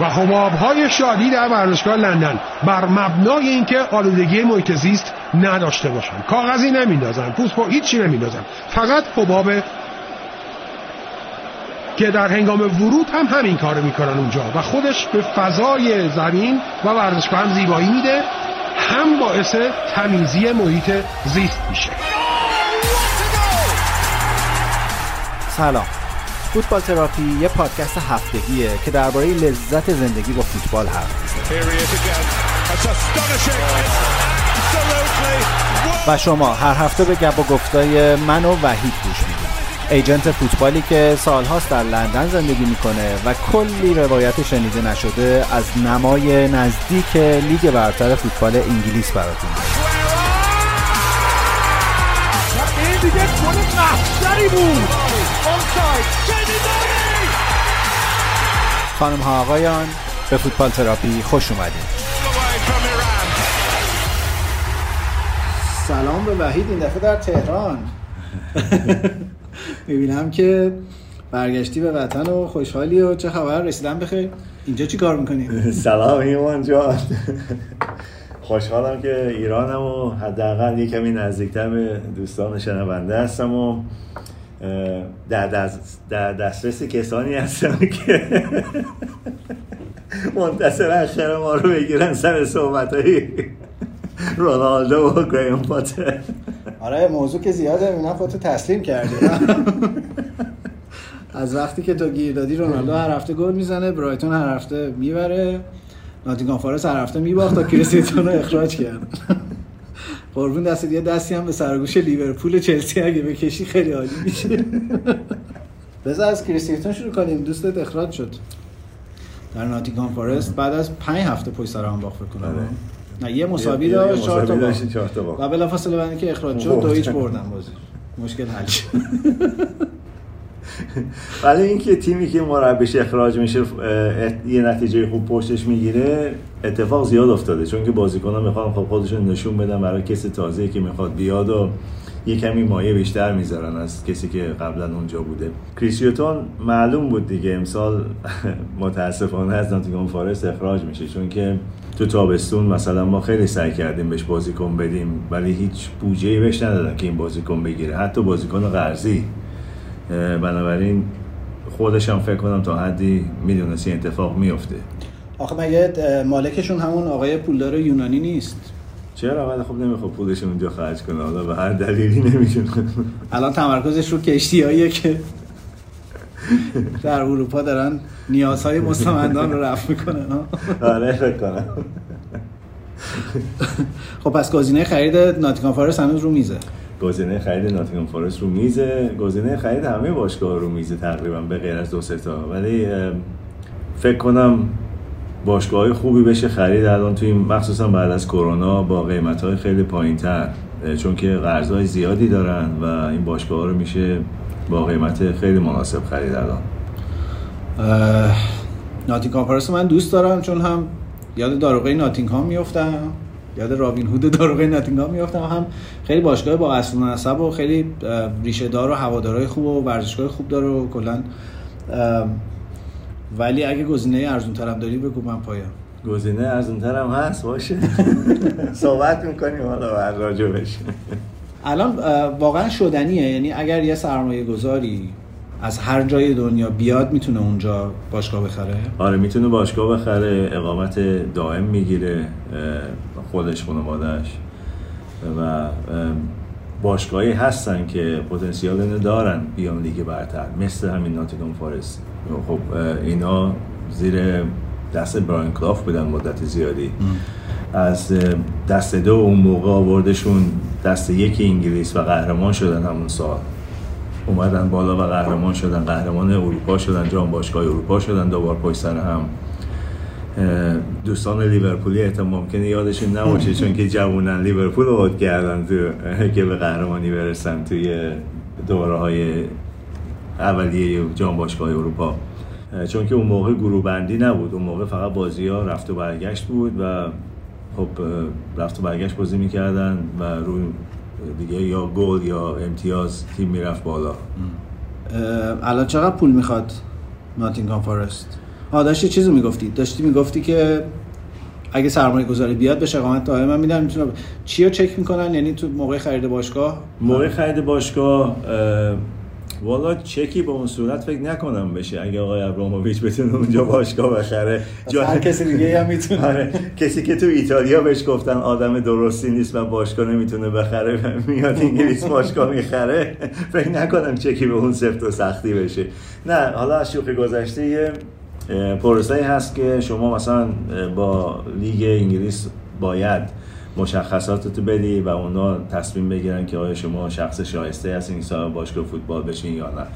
و های شادی در ورزشگاه لندن بر مبنای اینکه آلودگی محیط زیست نداشته باشن کاغذی نمیندازن پوست با هیچی نمیندازن فقط حباب که در هنگام ورود هم همین کارو می‌کنن اونجا و خودش به فضای زمین و ورزشگاه هم زیبایی میده. هم باعث تمیزی محیط زیست میشه. سلام. فوتبال تراپی یه پادکست هفتگیه که درباره لذت زندگی با فوتبال حرف و شما هر هفته به گپ و گفتای من و وحید گوش می‌دید. ایجنت فوتبالی که سالهاست در لندن زندگی می‌کنه و کلی روایت شنیده نشده از نمای نزدیک لیگ برتر فوتبال انگلیس براتون این دیگه بود. خانم ها آقایان به فوتبال تراپی خوش اومدید. سلام به وحید این دفعه در تهران. می‌بینم که برگشتی به وطن و خوشحالی و چه خبر؟ رسیدم بخیر اینجا چی کار می‌کنی؟ سلام ایمان جان. خوشحالم که ایرانم و حداقل یه کمی نزدیکتر به دوستان شنونده هستم و در, دست در دسترس کسانی هستم که منتصر اخر ما رو بگیرن سر صحبت های رونالدو و گریم پاتر. آره موضوع که زیاده اینا خودتو تسلیم کردی. از وقتی که تو گیر دادی رونالدو هر هفته گل می‌زنه برایتون هر هفته می‌بره. ناتینگهام فارست هر هفته میباخت تا کریستیانو رو اخراج کرد. قربون دست یه دستی هم به سرگوش لیورپول چلسی اگه بکشی خیلی عالی میشه. بذار از کریستیانو شروع کنیم. دوستت اخراج شد. در ناتینگهام فارست بعد از پنج هفته پشت سر هم باخت کنه آره. نه یه مساوی داشت چهار تا باخت. و بلافاصله بعد اینکه اخراج شد دو هیچ بردن بازی. مشکل حل ولی اینکه تیمی که مربیش اخراج میشه یه نتیجه خوب پشتش می‌گیره اتفاق زیاد افتاده. چون که بازیکنان می‌خوان خب خودشون نشون بدن برای کسی تازه که می‌خواد بیاد و یه کمی مایه بیشتر می‌ذارن از کسی که قبلا اونجا بوده. کریسیوتون معلوم بود دیگه امسال متاسفانه از ناتینگهام فارست اخراج میشه. چون که تو تابستون مثلا ما خیلی سعی کردیم بهش بازیکن بدیم ولی هیچ بودجه بهش ندادن که این بازیکن بگیره. حتی بازیکن قرضی. بنابراین خودش هم فکر کنم تا حدی می‌دونست این اتفاق میفته آخه مگه مالکشون همون آقای پولدار یونانی نیست؟ چرا؟ ولی خب نمی‌خواد پولش اونجا خرج کنه. حالا به هر دلیلی نمی‌تونه. الان تمرکزش رو کشتیاییه که در اروپا دارن نیازهای مستمندان رو رفع می‌کنن. آره فکر کنم. خب پس گزینه خرید ناتینگهام فارست هنوز رو میزه. گزینه خرید ناتینگهام فارست رو میزه. گزینه خرید همه باشگاه رو میزه تقریبا به غیر از دو سه تا. ولی فکر کنم باشگاه خوبی بشه خرید الان توی مخصوصا بعد از کرونا با قیمت های خیلی پایین تر چون که قرض زیادی دارن و این باشگاه رو میشه با قیمت خیلی مناسب خرید الان. ناتینگهام فارست من دوست دارم چون هم یاد داروغه ناتینگهام میفتم یاد رابین هود داروغه ناتینگهام میفتم هم خیلی باشگاه با اصل و نسب و خیلی ریشه دار و هوادارهای خوب و ورزشگاه خوب داره و کلا ولی اگه گزینه ارزون ترم داری بگو من پایان. گزینه ارزون ترم هست؟ باشه. صحبت می‌کنیم حالا بر راجع بشه الان واقعا شدنیه. یعنی اگر یه سرمایه گذاری از هر جای دنیا بیاد می‌تونه اونجا باشگاه بخره؟ آره می‌تونه باشگاه بخره اقامت دائم می‌گیره خودش خانوادهش و باشگاهی هستن که پتانسیل اینو دارن بیان لیگ برتر مثل همین ناتینگهام فارست خب اینا زیر دست براین کلاف بودن مدت زیادی. از دست دو اون موقع آوردشون دست یک انگلیس و قهرمان شدن همون سال. اومدن بالا و قهرمان شدن قهرمان اروپا شدن جام باشگاه اروپا شدن دوبار پشت سر هم. دوستان لیورپولی احتمال ممکنه یادشون نباشه چون که جوونن. لیورپول رو کردن تو که به قهرمانی برسن توی دوره های اولیه جام باشگاه اروپا. چون که اون موقع گروه بندی نبود اون موقع فقط بازی ها رفت و برگشت بود و خب رفت و برگشت بازی می‌کردن و روی دیگه یا گل یا امتیاز تیم می‌رفت بالا. الان چقدر پول می‌خواد ناتینگهام فارست آ داشتی چیزو می‌گفتی. داشتی می‌گفتی که اگه سرمایه گذاری بیاد به شقامت دائم من میدم. می‌تونم چی رو چک می‌کنن؟ یعنی تو موقع خرید باشگاه؟ موقع خرید باشگاه والا چکی به اون صورت فکر نکنم بشه. اگه آقای ابراموویچ بتونه اونجا باشگاه بخره. هر کسی دیگه هم می‌تونه. آره. کسی که تو ایتالیا بهش گفتن آدم درستی نیست و باشگاه نمی‌تونه بخره میاد انگلیس باشگاه می‌خره فکر نکنم چکی به اون سفت و سختی بشه. نه حالا از شوخی گذشته یه پروسه هست که شما مثلا با لیگ انگلیس باید مشخصات تو بدی و اونا تصمیم بگیرن که آیا شما شخص شایسته هستین صاحب باشگاه فوتبال بشین یا نه.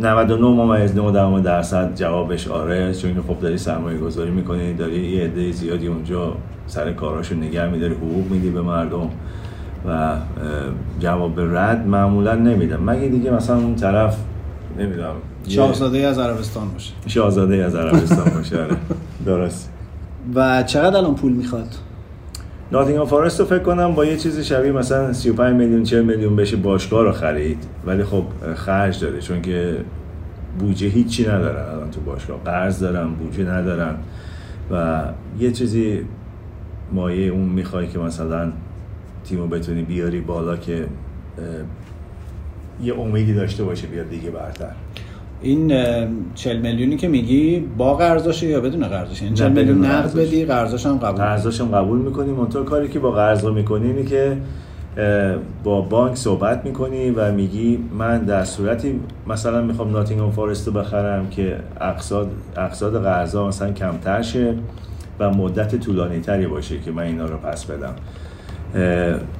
99 ممیز 9 درصد جوابش آره چون خب داری سرمایه گذاری می‌کنی داری یه عده زیادی اونجا سر کاراشو نگه میداری حقوق میدی به مردم و جواب رد معمولا نمیدم. مگه دیگه مثلا اون طرف نمی‌دونم شاهزاده از عربستان باشه. شاهزاده از عربستان باشه آره. درست. و چقدر الان پول می‌خواد؟ ناتینگهام فارست رو فکر کنم با یه چیزی شبیه مثلا 35 میلیون 40 میلیون بشه باشگاه رو خرید. ولی خب خرج داره چون که بودجه هیچی ندارن. الان تو باشگاه قرض دارن بودجه ندارن. و یه چیزی مایه اون می‌خوای که مثلا تیمو بتونی بیاری بالا که یه امیدی داشته باشه بیاد دیگه برتر. این 40 میلیونی که میگی با قرضاشه یا بدون قرضاشه این 40 میلیون نقد بدی قرضاش هم قبول. قرضاش هم قبول می‌کنی. منتها کاری که با قرض می‌کنی اینه که با بانک صحبت می‌کنی و میگی من در صورتی مثلا می‌خوام ناتینگهام فارست رو بخرم که اقصاد اقصاد قرضا مثلا کمتر شه و مدت طولانی تری باشه که من اینا رو پس بدم.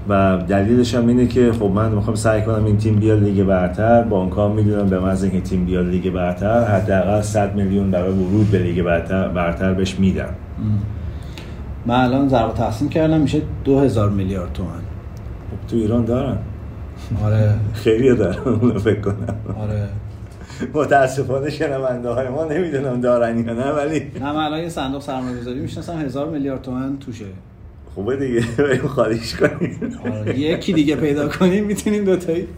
و دلیلش هم اینه که خب من می‌خوام سعی کنم این تیم بیاد لیگ برتر. بانک ها می‌دونم به محض اینکه تیم بیاد لیگ برتر حداقل 100 میلیون برای ورود به لیگ برتر برتر بهش میدم. من الان ضرب تقسیم کردم میشه 2000 میلیارد تومان. خب تو ایران دارن. آره. خیلی دارن اونو فکر کنم. آره. متاسفانه شنونده های ما نمی‌دونم دارن یا نه ولی نه من الان یه صندوق سرمایه گذاری می‌شناسم هزار میلیارد تومن توشه. خوبه دیگه بریم خالیش کنیم. یکی دیگه پیدا کنیم می‌تونیم دوتایی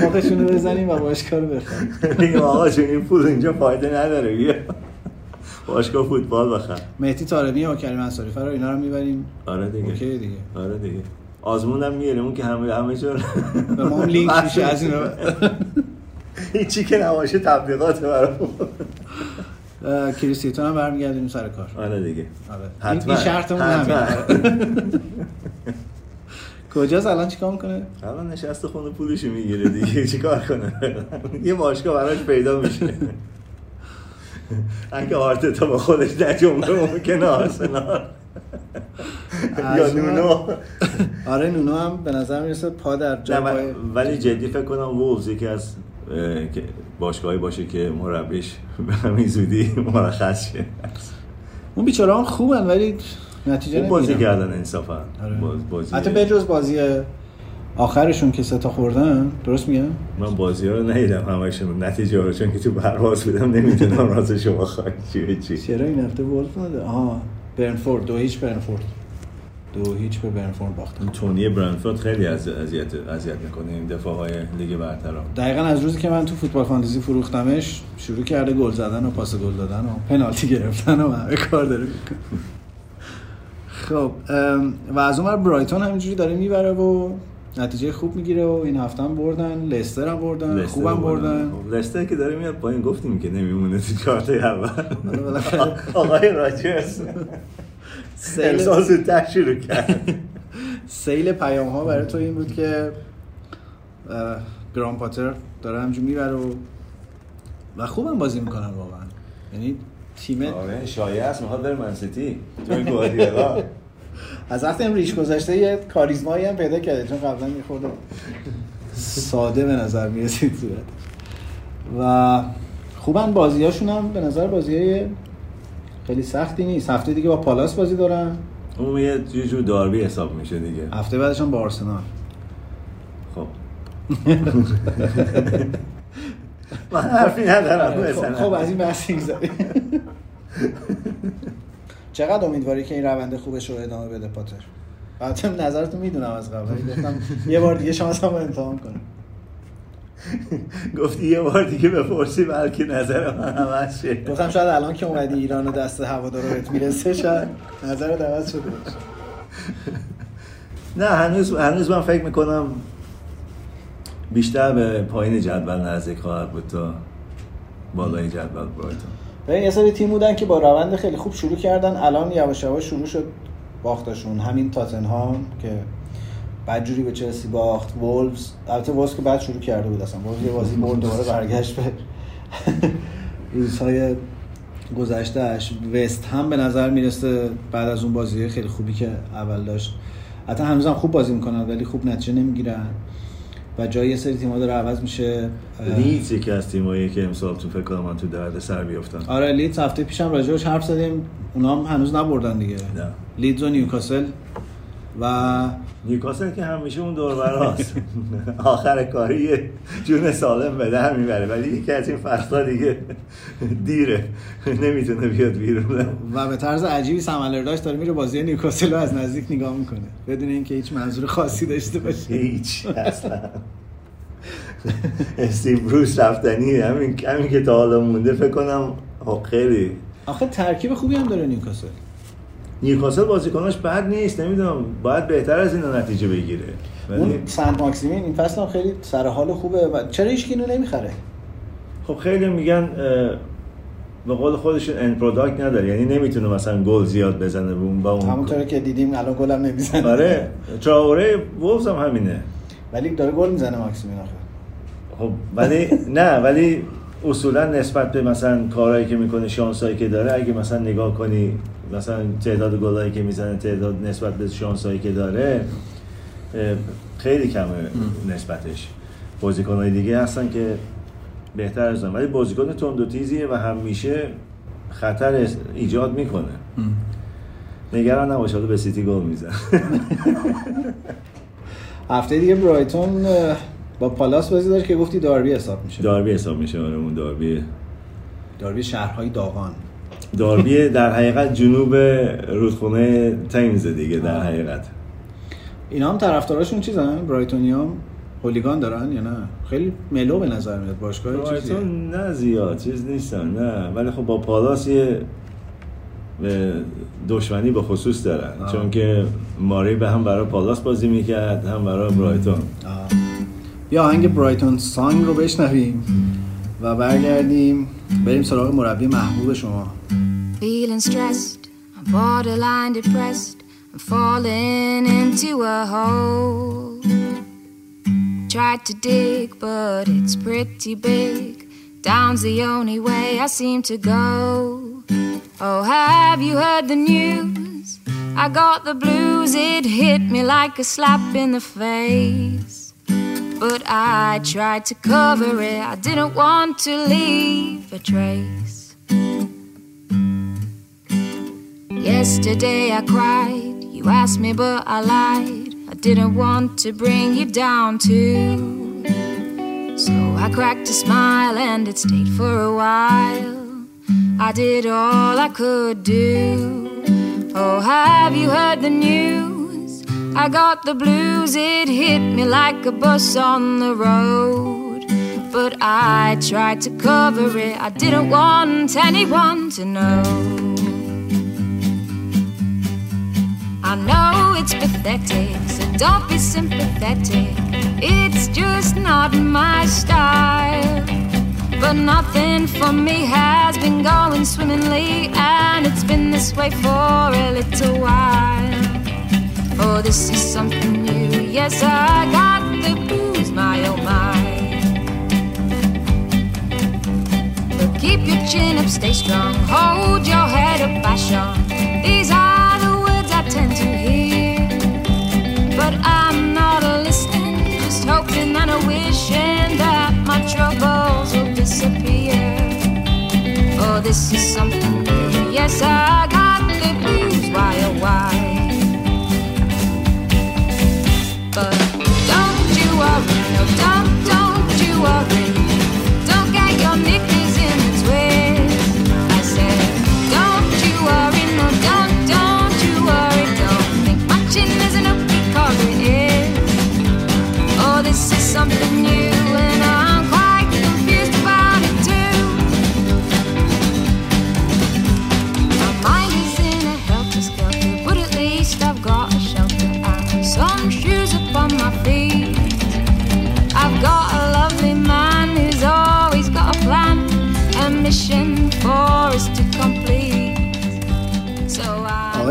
موقعشونو بزنیم و باشگاه رو بخریم آقا چون این پول اینجا فایده نداره بیا. باشگاه فوتبال بخر. مهدی طارمی و کریم انصاری فرا اینا رو می‌بریم. آره دیگه. اوکی دیگه. آره دیگه. آزمون هم میاره اون که همه همه جا به ما لینک میشه از اینا. هیچی که نباشه تبلیغات برام کریستیتون هم برمیگردیم سر کار. آره دیگه. آره. این شرطمون همینه. کجاست؟ الان چیکار می‌کنه؟ الان نشسته خونه پولشو می‌گیره دیگه. چیکار کنه؟ یه باشگاه براش پیدا میشه. اگه آرتتا با خودش در جمله ممکنه آرسنال. یا نونو. آره نونو هم به نظر می‌رسه پا در جای ولی جدی فکر کنم وولز یکی از باشگاهی باشه که مربیش به همین زودی مرخص شه. اون بیچاره هم خوبن ولی نتیجه خوب بازی کردن انصافا. آره. بازی حتی بجز بازی آخرشون که سه تا خوردن درست میگم؟ من بازی ها رو ندیدم همشون نتیجه رو چون که تو پرواز بودم نمی‌تونم راز شما خواهی چی چی. چرا این هفته ولف نده؟ آها برنفورد دو هیچ برنفورد. دو هیچ به برنفورد باختن تونی برنفورد خیلی از اذیت اذیت می‌کنه این دفاع های لیگ برتر دقیقا از روزی که من تو فوتبال فانتزی فروختمش شروع کرده گل زدن و پاس گل دادن و پنالتی گرفتن و همه کار داره می‌کنه. خب و از اون برایتون همینجوری داره می‌بره و نتیجه خوب می‌گیره و این هفته هم بردن لستر هم بردن خوبم بردن. لستر که داره میاد پایین گفتیم که نمیمونه تو چارت اول. آقای راجرز. سیل زودتر شروع کرد. سیل پیام ها برای تو این بود که گرام پاتر داره همجور می‌بره و و خوبم بازی می‌کنن واقعا. یعنی تیم آره شایعه است می‌خواد بره منسیتی توی گواردیولا. از وقتی هم ریش گذاشته یه کاریزمایی هم پیدا کرده چون قبلا میخورده. ساده به نظر می‌رسید صورت و خوبن بازیاشون هم به نظر بازی خیلی سختی نیست. هفته دیگه با پالاس بازی دارن. اون یه جور داربی حساب میشه دیگه. هفته بعدش هم با آرسنال. خب. من حرفی ندارم خب, خب از این بحث چقدر امیدواری که این روند خوبش رو ادامه بده پاتر؟ البته نظرتو می‌دونم از قبل. گفتم یه بار دیگه شما هم امتحان کنیم گفتی یه بار دیگه بپرسی بلکه نظر من عوض شه گفتم شاید الان که اومدی ایران و دست هوادارا بهت می‌رسه شاید نظر عوض شده باشه. نه هنوز هنوز من فکر می‌کنم بیشتر به پایین جدول نزدیک خواهد بود تا بالای جدول برایتون. ببین یه سری تیم بودن که با روند خیلی خوب شروع کردن الان یواش یواش شروع شد باختشون. همین تاتنهام که بدجوری به چلسی باخت وولفز. البته وولفز که بعد شروع کرده بود اصلا. وولفز یه بازی برد دوباره برگشت به روزهای گذشتهش وست هم به نظر می‌رسه بعد از اون بازی خیلی خوبی که اول داشت. حتی هنوزم خوب بازی می‌کنن ولی خوب نتیجه نمی‌گیرن. و جای یه سری تیم‌ها داره عوض میشه. لیدز یکی از تیمایی که امسال تو فکر کنم تو درد سر بیافتن. آره لیدز هفته پیشم راجعش حرف زدیم. اونا هم هنوز نبردن دیگه. نه. لیدز و نیوکاسل. و نیوکاسل که همیشه اون دور آخر کاری جون سالم به در می‌بره ولی یکی از این فصلا دیگه دیره. نمی‌تونه بیاد بیرون. و به طرز عجیبی سم داشت داره میره بازی نیوکاسل رو از نزدیک نگاه می‌کنه. بدون اینکه هیچ منظور خاصی داشته باشه. هیچ اصلا. استیو بروس رفتنی همین همین که تا حالا مونده فکر کنم خیلی. آخه ترکیب خوبی هم داره نیوکاسل نیوکاسل بازیکناش بد نیست نمی‌دونم باید بهتر از اینا نتیجه بگیره. اون ولی سنت ماکسیمین این فصل هم خیلی سر حال خوبه و چرا هیچ اینو نمی‌خره؟ خب خیلی میگن به قول خودشون end product نداره یعنی نمی‌تونه مثلا گل زیاد بزنه اون با اون همونطوری که دیدیم الان گلم نمی‌زنه. آره تراوره وولفز هم همینه. ولی داره گل می‌زنه ماکسیمین آخه. خب ولی نه ولی اصولا نسبت به مثلا کارهایی که می‌کنه شانسایی که داره اگه مثلا نگاه کنی مثلا تعداد گلایی که می‌زنه تعداد نسبت به شانسایی که داره خیلی کمه نسبتش. بازیکنهای دیگه هستن که بهتر از ولی بازیکن تند و تیزیه و همیشه خطر ایجاد می‌کنه. نگران نباش حالا به سیتی گل میزن هفته دیگه برایتون با پالاس بازی داره که گفتی داربی حساب میشه. داربی حساب میشه آره اون داربی. داربی شهرهای داغان. داربی در حقیقت جنوب رودخونه تیمز دیگه در حقیقت. اینا هم طرفداراشون چیزن؟ برایتونیا هم هولیگان دارن یا نه؟ خیلی ملو به نظر میاد باشگاه برایتون نه زیاد چیز نیستن نه. ولی خب با پالاس یه دشمنی به خصوص دارن. آه. چون که ماری به هم برای پالاس بازی می‌کرد هم برای برایتون. آه. بیا آهنگ برایتون سانگ رو بشنویم و برگردیم بریم سراغ مربی محبوب شما Feeling stressed, I'm borderline depressed. I'm falling into a hole. Tried to dig, but it's pretty big. Down's the only way I seem to go. Oh, have you heard the news? I got the blues, it hit me like a slap in the face. But I tried to cover it, I didn't want to leave a trace. Yesterday I cried, you asked me, but I lied. I didn't want to bring you down too. So I cracked a smile and it stayed for a while. I did all I could do. Oh, have you heard the news? I got the blues, it hit me like a bus on the road. But I tried to cover it, I didn't want anyone to know. I know it's pathetic, so don't be sympathetic. It's just not my style. But nothing for me has been going swimmingly, and it's been this way for a little while. Oh, this is something new. Yes, I got the blues, my oh my. But keep your chin up, stay strong, hold your head up, passion. These are the words I tend to hear. But I'm not a listening, just hoping and a wishing that my troubles will disappear. Oh, this is something new. Yes, I got the blues, why oh why?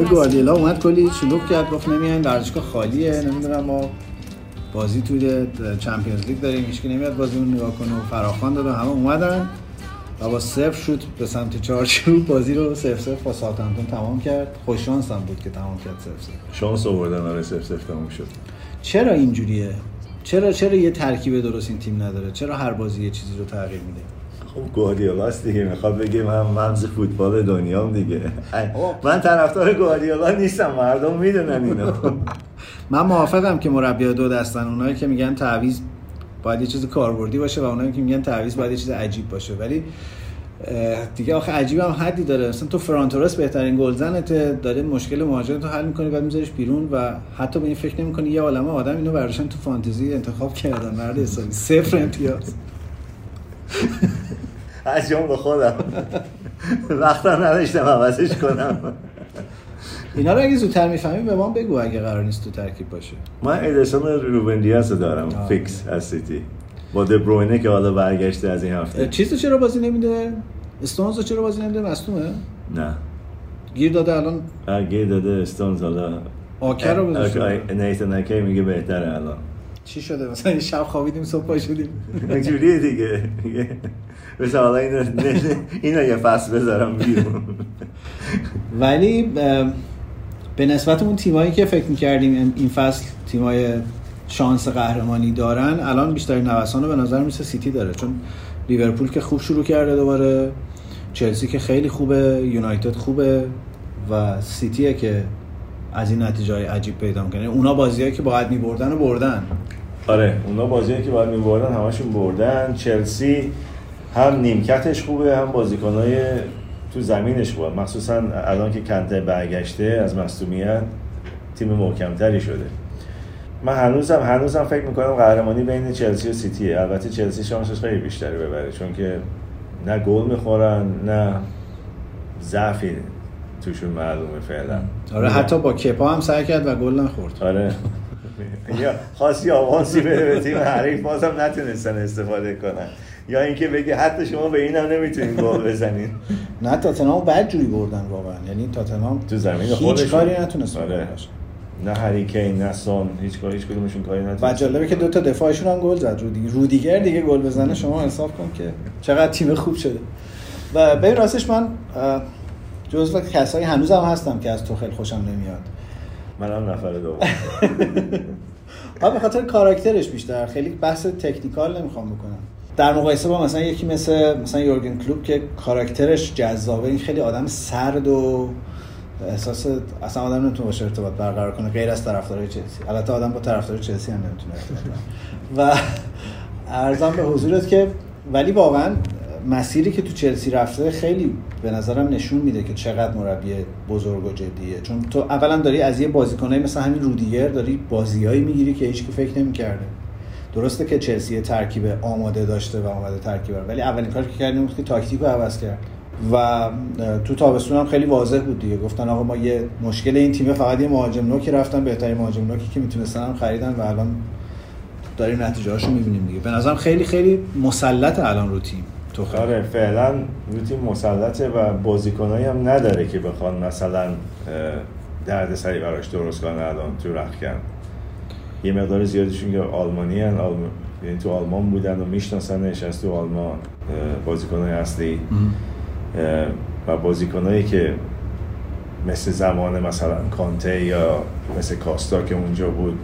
گواردیولا اومد کلی شلوغ کرد گفت نمیاین ورزشگاه خالیه نمی‌دونم ما بازی توی چمپیونز لیگ داریم هیچ نمیاد بازی اون نگاه کنه و فراخوان دادن همه اومدن. و با صفر شد به سمت چارچوب بازی رو صفر صفر با ساوثهمپتون تمام کرد. خوش شانس هم بود که تمام کرد صفر صفر. شانس آوردن آره صفر صفر تمام شد. چرا اینجوریه؟ چرا چرا یه ترکیب درست این تیم نداره؟ چرا هر بازی یه چیزی رو تغییر میده؟ خب گواردیولاست دیگه. می‌خواد بگه من ممز فوتبال دنیام دیگه. من طرفدار گواردیولا نیستم مردم می‌دونن اینو. من موافقم که مربی دو دستن. اونایی که میگن تعویض باید یه چیز کاربردی باشه و اونایی که میگن تعویض باید یه چیز عجیب باشه. ولی دیگه آخه عجیب هم حدی داره. مثلا تو فرانتورس بهترین گلزنت داره مشکل مهاجم تو حل می‌کنی بعد میذاریش بیرون و حتی به این فکر نمی‌کنی یه عالمه آدم اینو برداشتن تو فانتزی انتخاب کردن. مرد حسابی. صفر امتیاز. از به خودم. وقتا نداشتم عوضش کنم. اینا رو اگه زودتر می‌فهمی به ما بگو اگه قرار نیست تو ترکیب باشه. من ادرسون روبن دیاز دارم. آه. fix از سیتی. با دبروینه که حالا برگشته از این هفته. چیز چرا بازی نمیده؟ استونز چرا بازی نمیده؟ مصدومه؟ نه. گیر داده الان؟ گیر داده استونز حالا. آکه رو گذاشته نیتن میگه بهتره الان. چی شده؟ مثلا این شب خوابیدیم صبح پا شدیم. جوریه دیگه. مثلا حالا اینو اینو یه فصل بذارم بیرون. ولی به نسبت اون تیمایی که فکر می‌کردیم این فصل تیمای شانس قهرمانی دارن الان بیشتر نوسان رو به نظر میسه سیتی داره. چون لیورپول که خوب شروع کرده دوباره چلسی که خیلی خوبه یونایتد خوبه و سیتیه که از این نتیجه های عجیب پیدا می‌کنه. اونا بازیایی که باید میبردن و بردن. آره اونا بازیایی که باید میبردن همشون بردن. چلسی هم نیمکتش خوبه هم بازیکنای تو زمینش خوبه. مخصوصا الان که کنته برگشته از مصدومیت تیم محکمتری شده. من هنوزم هنوزم فکر می‌کنم قهرمانی بین چلسی و سیتیه. البته چلسی شانسش خیلی بیشتری ببره چون که نه گل می‌خورن نه ضعفی توشون معلومه فعلا. آره حتی با کپا هم سعی کرد و گل نخورد. آره. یا خاصی آوانسی بده به تیم حریف بازم نتونستن استفاده کنن. یا اینکه بگه حتی شما به اینم نمی‌تونین گل بزنین. نه تاتنهام بعد جوری بردن واقعا. یعنی تاتنهام تو زمین خودش هیچ کاری نتونست آره. نه هری کین نه سون هیچ کاری هیچ کدومشون کاری نتونست بعد جالبه که دو تا دفاعشون هم گل زد. رودیگر رودیگر دیگه گل بزنه شما حساب کن که چقدر تیم خوب شده. و به راستش من جزو کسایی هنوزم هستم که از تو خیلی خوشم نمیاد. منم نفر دوم ها به خاطر کاراکترش بیشتر. خیلی بحث تکنیکال نمی‌خوام بکنم. در مقایسه با مثلا یکی مثل مثلا یورگن کلوب که کاراکترش جذابه این خیلی آدم سرد و احساس اصلا آدم نمی‌تونه باشه ارتباط برقرار کنه غیر از طرفدارای چلسی. البته آدم با طرفدار چلسی هم نمی‌تونه ارتباط و ارزم به حضورت که ولی واقعا مسیری که تو چلسی رفته خیلی به نظرم نشون میده که چقدر مربی بزرگ و جدیه. چون تو اولا داری از یه بازیکنای مثل همین رودیگر داری بازیایی می‌گیری که هیچ فکر نمی‌کرده. درسته که چلسی ترکیب آماده داشته و آماده ترکیب ولی اولین کاری که کردیم بود که تاکتیک رو عوض کرد. و تو تابستون هم خیلی واضح بود دیگه. گفتن آقا ما یه مشکل این تیم فقط یه مهاجم نوکی رفتن بهترین مهاجم نوکی که می‌تونستن هم خریدن و الان داریم نتیجه هاشو می‌بینیم دیگه. به نظرم خیلی خیلی مسلط الان رو تیم تو آره فعلا رو تیم مسلطه و بازیکنایی هم نداره که بخوان مثلا درد سری براش درست کنن الان تو رخکن. یه مقدار زیادشون که آلمانی هن آلمان... یعنی تو آلمان بودن و میشناسنش از تو آلمان بازیکنای اصلی. و بازیکنایی که مثل زمان مثلا کانته یا مثل کاستا که اونجا بود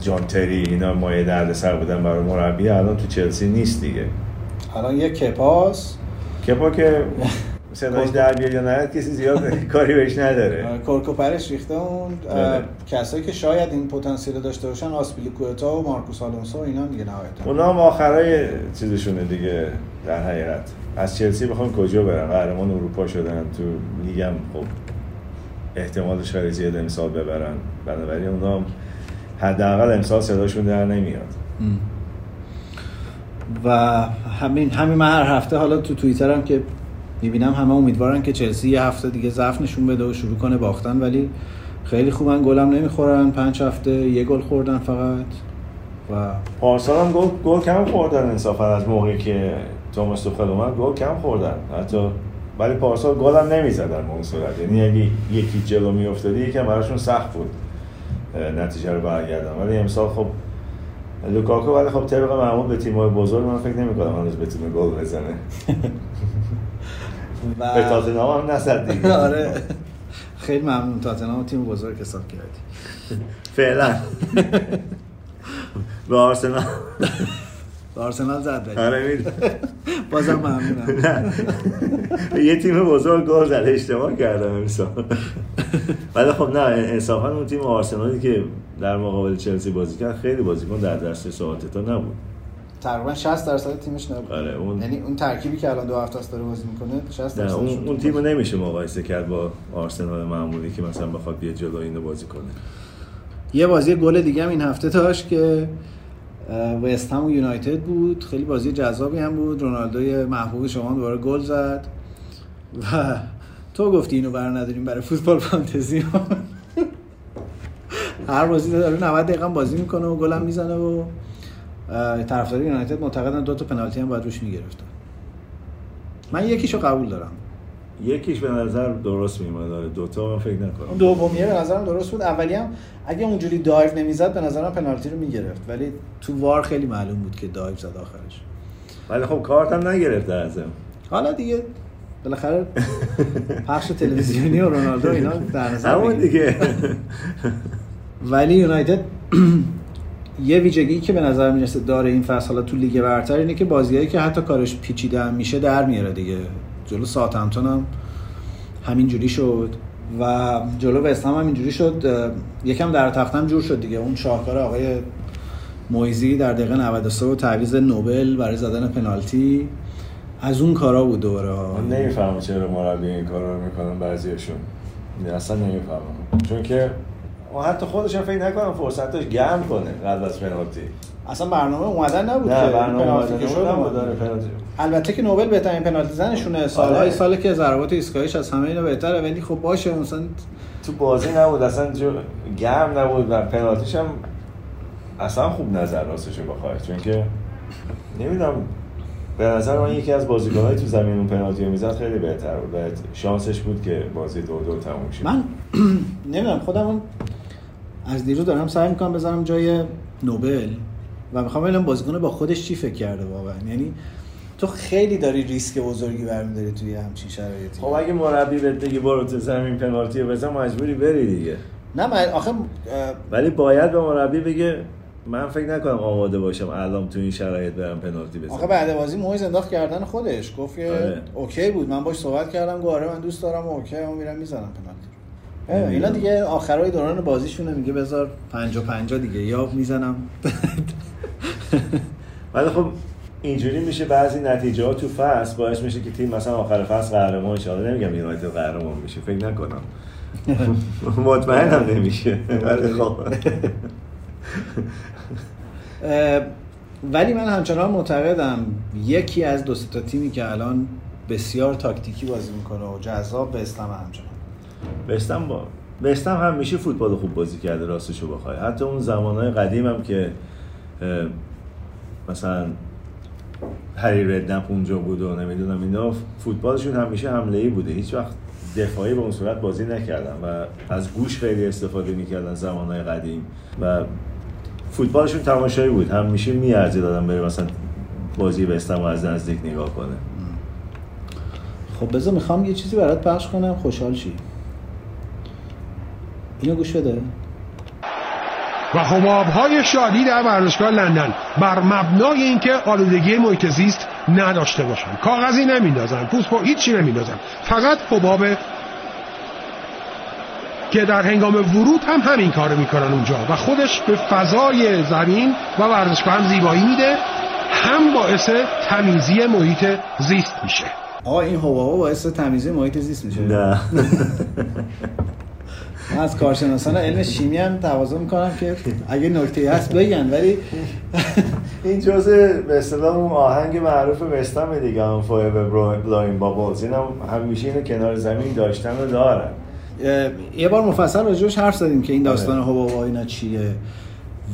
جان تری اینا مایه درد سر بودن برای مربی الان تو چلسی نیست دیگه. الان یه کپاس. کپا که صداش در بیاد یا نه کسی زیاد کاری بهش نداره. کورکو پرش ریخته اون بله. کسایی که شاید این پتانسیل داشته باشن آسپیلیکوتا و مارکوس آلونسو اینا دیگه نهایتا. اونا هم آخرای چیزشونه دیگه در حقیقت. از چلسی بخوام کجا برن قهرمان اروپا شدن تو لیگم خب احتمالش خیلی زیاد امسال ببرن. بنابراین اونا حداقل امسال صداشون در نمیاد. و همین همین من هر هفته حالا تو توییترم که می‌بینم همه امیدوارن که چلسی یه هفته دیگه ضعف نشون بده و شروع کنه باختن ولی خیلی خوبن گلم نمی‌خورن. پنج هفته یه گل خوردن فقط. و پارسال هم گل گل کم خوردن انصافا از موقعی که توماس توخل اومد. گل کم خوردن. حتی ولی پارسال گل هم نمی‌زدن به اون صورت. یعنی اگه یکی جلو میافتادی یکم براشون سخت بود نتیجه رو برگردن. ولی امسال خب لوکاکو ولی خب طبق معمول به تیم‌های بزرگ من فکر نمی‌کنم هنوز بتونه گل بزنه. و به تاتنهام هم نزد دیگه. آره. خیلی ممنون. تاتنهام تیم بزرگ حساب کردی. فعلا. به آرسنال. به آرسنال زد آره می‌دونم. بازم ممنونم. یه تیم بزرگ گل زده اشتباه کردم امسال. ولی خب نه انصافا اون تیم آرسنالی که در مقابل چلسی بازی کرد خیلی بازیکن در دسترس آرتتا نبود. تقریبا 60 درصد تیمش نبود. آره اون یعنی اون ترکیبی که الان دو هفته است داره بازی می‌کنه 60 نه درصد اون, اون تیم رو نمیشه مقایسه کرد با آرسنال معمولی که مثلا بخواد بیاد جلو اینو بازی کنه. یه بازی گل دیگه هم این هفته داشت که وست هم و یونایتد بود. خیلی بازی جذابی هم بود. رونالدوی محبوب شما دوباره گل زد. و تو گفتی اینو بر نداریم برای فوتبال فانتزی. هر بازی داره 90 دقیقه بازی می‌کنه و گل هم می‌زنه و طرفدار یونایتد معتقدن دو تا پنالتی هم باید روش می‌گرفتن. من یکیشو قبول دارم. یکیش به نظر درست میومد آره دوتا من فکر اون نکنم. دومیه به نظرم درست بود. اولی هم اگه اونجوری دایو نمی‌زد به نظرم پنالتی رو می‌گرفت. ولی تو وار خیلی معلوم بود که دایو زد آخرش. ولی خب کارت هم نگرفت در ازم حالا دیگه بالاخره پخش تلویزیونی و رونالدو اینا در نظر همون. دیگه. ولی یونایتد یه ویژگی که به نظر می‌رسه داره این فصل حالا تو لیگ برتر اینه که بازیایی که حتی کارش پیچیده میشه در میاره دیگه. جلو ساوثهمپتون هم همینجوری شد و جلو وست هم همینجوری شد. یکم در تختم جور شد دیگه. اون شاهکار آقای مویزی در دقیقه 93 و تعویض نوبل برای زدن پنالتی. از اون کارا بود دوباره. من نمی‌فهمم چرا مربی این کارا رو می‌کنن بعضیاشون اصلا نمی‌فهمم. چون که و حتی خودش هم فکر نکنم فرصت داشت گرم کنه قبل از پنالتی. اصلا برنامه اومدن نبود نه برنامه اومدن. داره پنالتی البته که نوبل بهترین پنالتی زنشونه. سالهای آره. ساله که ضربات ایستگاهیش از همه اینا بهتره ولی خب باشه مثلا تو بازی نبود اصلا جو گرم نبود و پنالتیش هم اصلا خوب نظر راستشو بخوای چون که نمی‌دونم به نظر من یکی از بازیکن‌های تو زمین اون پنالتی می‌زد خیلی بهتر بود. و شانسش بود که بازی دو دو تموم شد من نمی‌دونم خودم اون از دیروز دارم سعی می‌کنم بذارم جای نوبل و می‌خوام ببینم بازیکن با خودش چی فکر کرده واقعا. یعنی تو خیلی داری ریسک بزرگی برمیداری توی همچین شرایطی. خب اگه مربی بهت بگه برو تو زمین پنالتی بزن مجبوری بری دیگه. نه من آخه ولی باید به مربی بگه من فکر نکنم آماده باشم الان تو این شرایط برم پنالتی بزنم. آخه بعد بازی مویز انداخت گردن خودش. گفت که آره. okay بود. من باش صحبت کردم گفت آره من دوست دارم okay من میرم می‌زنم پنالتی. اینا دیگه آخرای دوران بازیشونه. میگه بذار 50 50 دیگه. یا می‌زنم. ولی خب اینجوری میشه بعضی نتیجه ها تو فصل باعث میشه که تیم مثلا آخر فصل قهرمان شه. حالا نمیگم یونایتد قهرمان میشه. فکر نکنم. مطمئنم نمیشه. ولی خب. ولی من همچنان معتقدم یکی از دو تا تیمی که الان بسیار تاکتیکی بازی می‌کنه و جذاب به اسلام همچنان. بستم با بستم هم میشه فوتبال خوب بازی کرده راستشو بخوای. حتی اون زمانهای قدیم هم که مثلا هری ردنپ اونجا بود و نمی‌دونم اینا فوتبالشون همیشه حمله ای بوده. هیچ وقت دفاعی به اون صورت بازی نکردن و از گوش خیلی استفاده می‌کردن زمانهای قدیم. و فوتبالشون تماشایی بود. همیشه میارزه دادن بره مثلا بازی بستم رو از نزدیک نگاه کنه. خب بذار می‌خوام یه چیزی برات پخش کنم. خوشحال شی؟ اینو گوش بده. و حبابهای شادی در ورزشگاه لندن بر مبنای اینکه آلودگی محیط زیست نداشته باشن کاغذی نمیندازن پوست هیچی نمیندازن فقط حباب که در هنگام ورود هم همین کارو می‌کنن اونجا. و خودش به فضای زمین و ورزشگاه هم زیبایی میده. هم باعث تمیزی محیط زیست میشه. آقا این حبابا باعث تمیز محیط زیست میشه. نه. من از کارشناسان علم شیمی هم تقاضا می‌کنم که اگه نکته هست بگن ولی این جزء به اصطلاح اون آهنگ معروف وستهم دیگه I'm forever blowing bubbles. این هم همیشه اینو کنار زمین داشتن رو دارن. یه بار مفصل راجعش حرف زدیم که این داستان حبابا اینا چیه.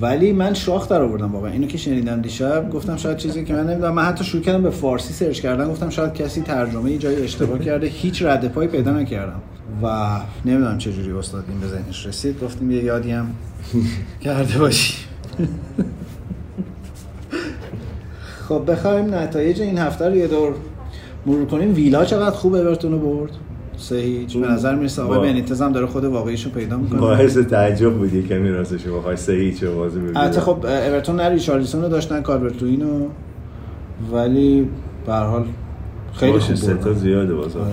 ولی من شاخ در آوردم واقعا. اینو که شنیدم دیشب گفتم شاید چیزی که من نمی‌دونم. من حتی شروع کردم به فارسی سرچ کردن گفتم شاید کسی ترجمه یه جایی اشتباه کرده. هیچ رد پای پیدا نکردم. و نمی‌دونم چه جوری استاد این به ذهنش رسید. گفتیم یه یادی هم کرده باشی. خب بخوایم نتایج این هفته رو یه دور مرور کنیم. ویلا چقدر خوب اورتون رو برد؟ سه هیچ. به نظر می‌رسه آقای بنیتز هم داره خود واقعیشو پیدا می‌کنه. باعث تعجب بودی کمی راستش بخوای سه هیچ رو بازی ببینی البته خب اورتون نه ریچارلیسون رو داشتن کاربرتوینو ولی به هر حال خیلی خوب بردن. زیاده بازار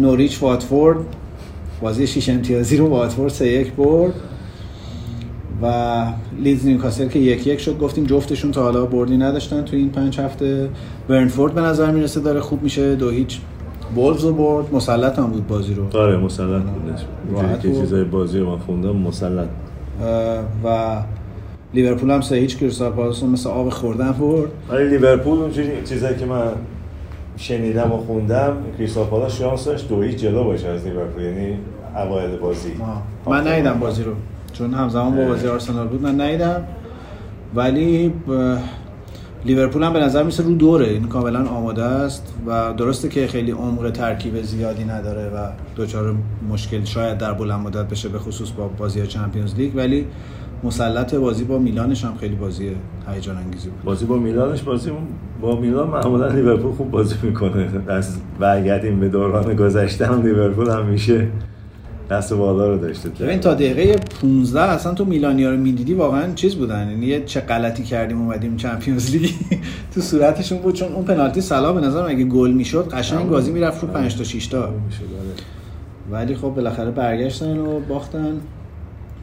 نوریچ واتفورد. بازی شیش امتیازی رو واتفورد سه یک برد. و لیدز نیوکاسل که یک یک شد. گفتیم جفتشون تا حالا بردی نداشتن تو این پنج هفته. برنفورد به نظر می‌رسه داره خوب میشه. دو هیچ. بولز رو برد. مسلط هم بود بازی رو. آره مسلط اینجوری که بود. چیزای بازی رو من خوندم مسلط. و لیورپول هم سه هیچ. کریستال پالاس مثل آب خوردن برد. ولی لیورپول اونجوری چیزایی که من شنیدم و خوندم کریستال پالاس شانس داشت. دو هیچ جلو باشه از لیورپول یعنی اوایل بازی. من ندیدم بازی رو. چون همزمان با بازی آرسنال بود من ندیدم ولی ب- لیورپول هم به نظر میسه رو دوره. این کاملا آماده است و درسته که خیلی عمق ترکیب زیادی نداره و دچار مشکل شاید در بلند مدت بشه به خصوص با بازی چمپیونز لیگ. ولی مسلط بازی با میلانش هم خیلی بازی هیجان انگیزی بود. بازی با میلانش بازی با میلان معمولا لیورپول خوب بازی می‌کنه. از برگردیم به دوران گذشته هم لیورپول هم میشه دست بالا رو داشته. ببین تا دقیقه 15 اصلا تو میلانیا رو می‌دیدی واقعا چیز بودن. یعنی چه غلطی کردیم اومدیم چمپیونز لیگ. تو صورتشون بود چون اون پنالتی سلا به نظرم اگه گل می‌شد قشنگ بازی می‌رفت رو 5 تا 6 تا. آره. ولی خب بالاخره برگشتن و باختن.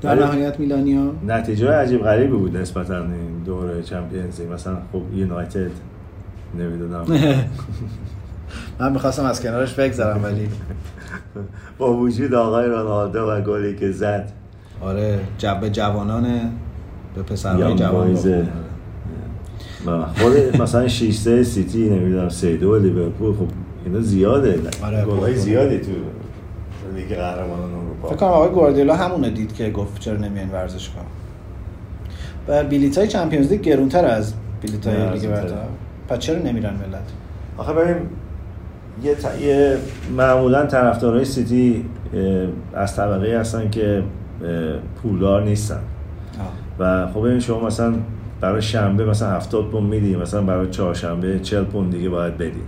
در نهایت میلانیا؟ نتیجه عجیب غریبی بود نسبتا این دور چمپیونز لیگ. مثلا خب یونایتد نمی‌دونم. من می‌خواستم از کنارش بگذرم ولی با وجود آقای رونالدو و گلی که زد. آره جب جوانان به پسرهای جوان. و خود مثلا 6 3 سیتی نمی‌دونم 3 2 لیورپول خب اینا زیاده. آره، گلای. زیادی تو لیگ قهرمانان فکر کنم آقای گواردیولا همونو دید که گفت چرا نمیان ورزشگاه و بلیط های Champions League گرونتر از بلیط نه، های لیگ. برتر. پس چرا نمیرن ملت؟ آخه ببین یه, ت... یه معمولا طرفدارای سیتی از طبقه هستن که پولدار نیستن. و خب ببین شما مثلا برای شنبه مثلا 70 پوند میدی مثلا برای چهارشنبه 40 پوند دیگه باید بدی.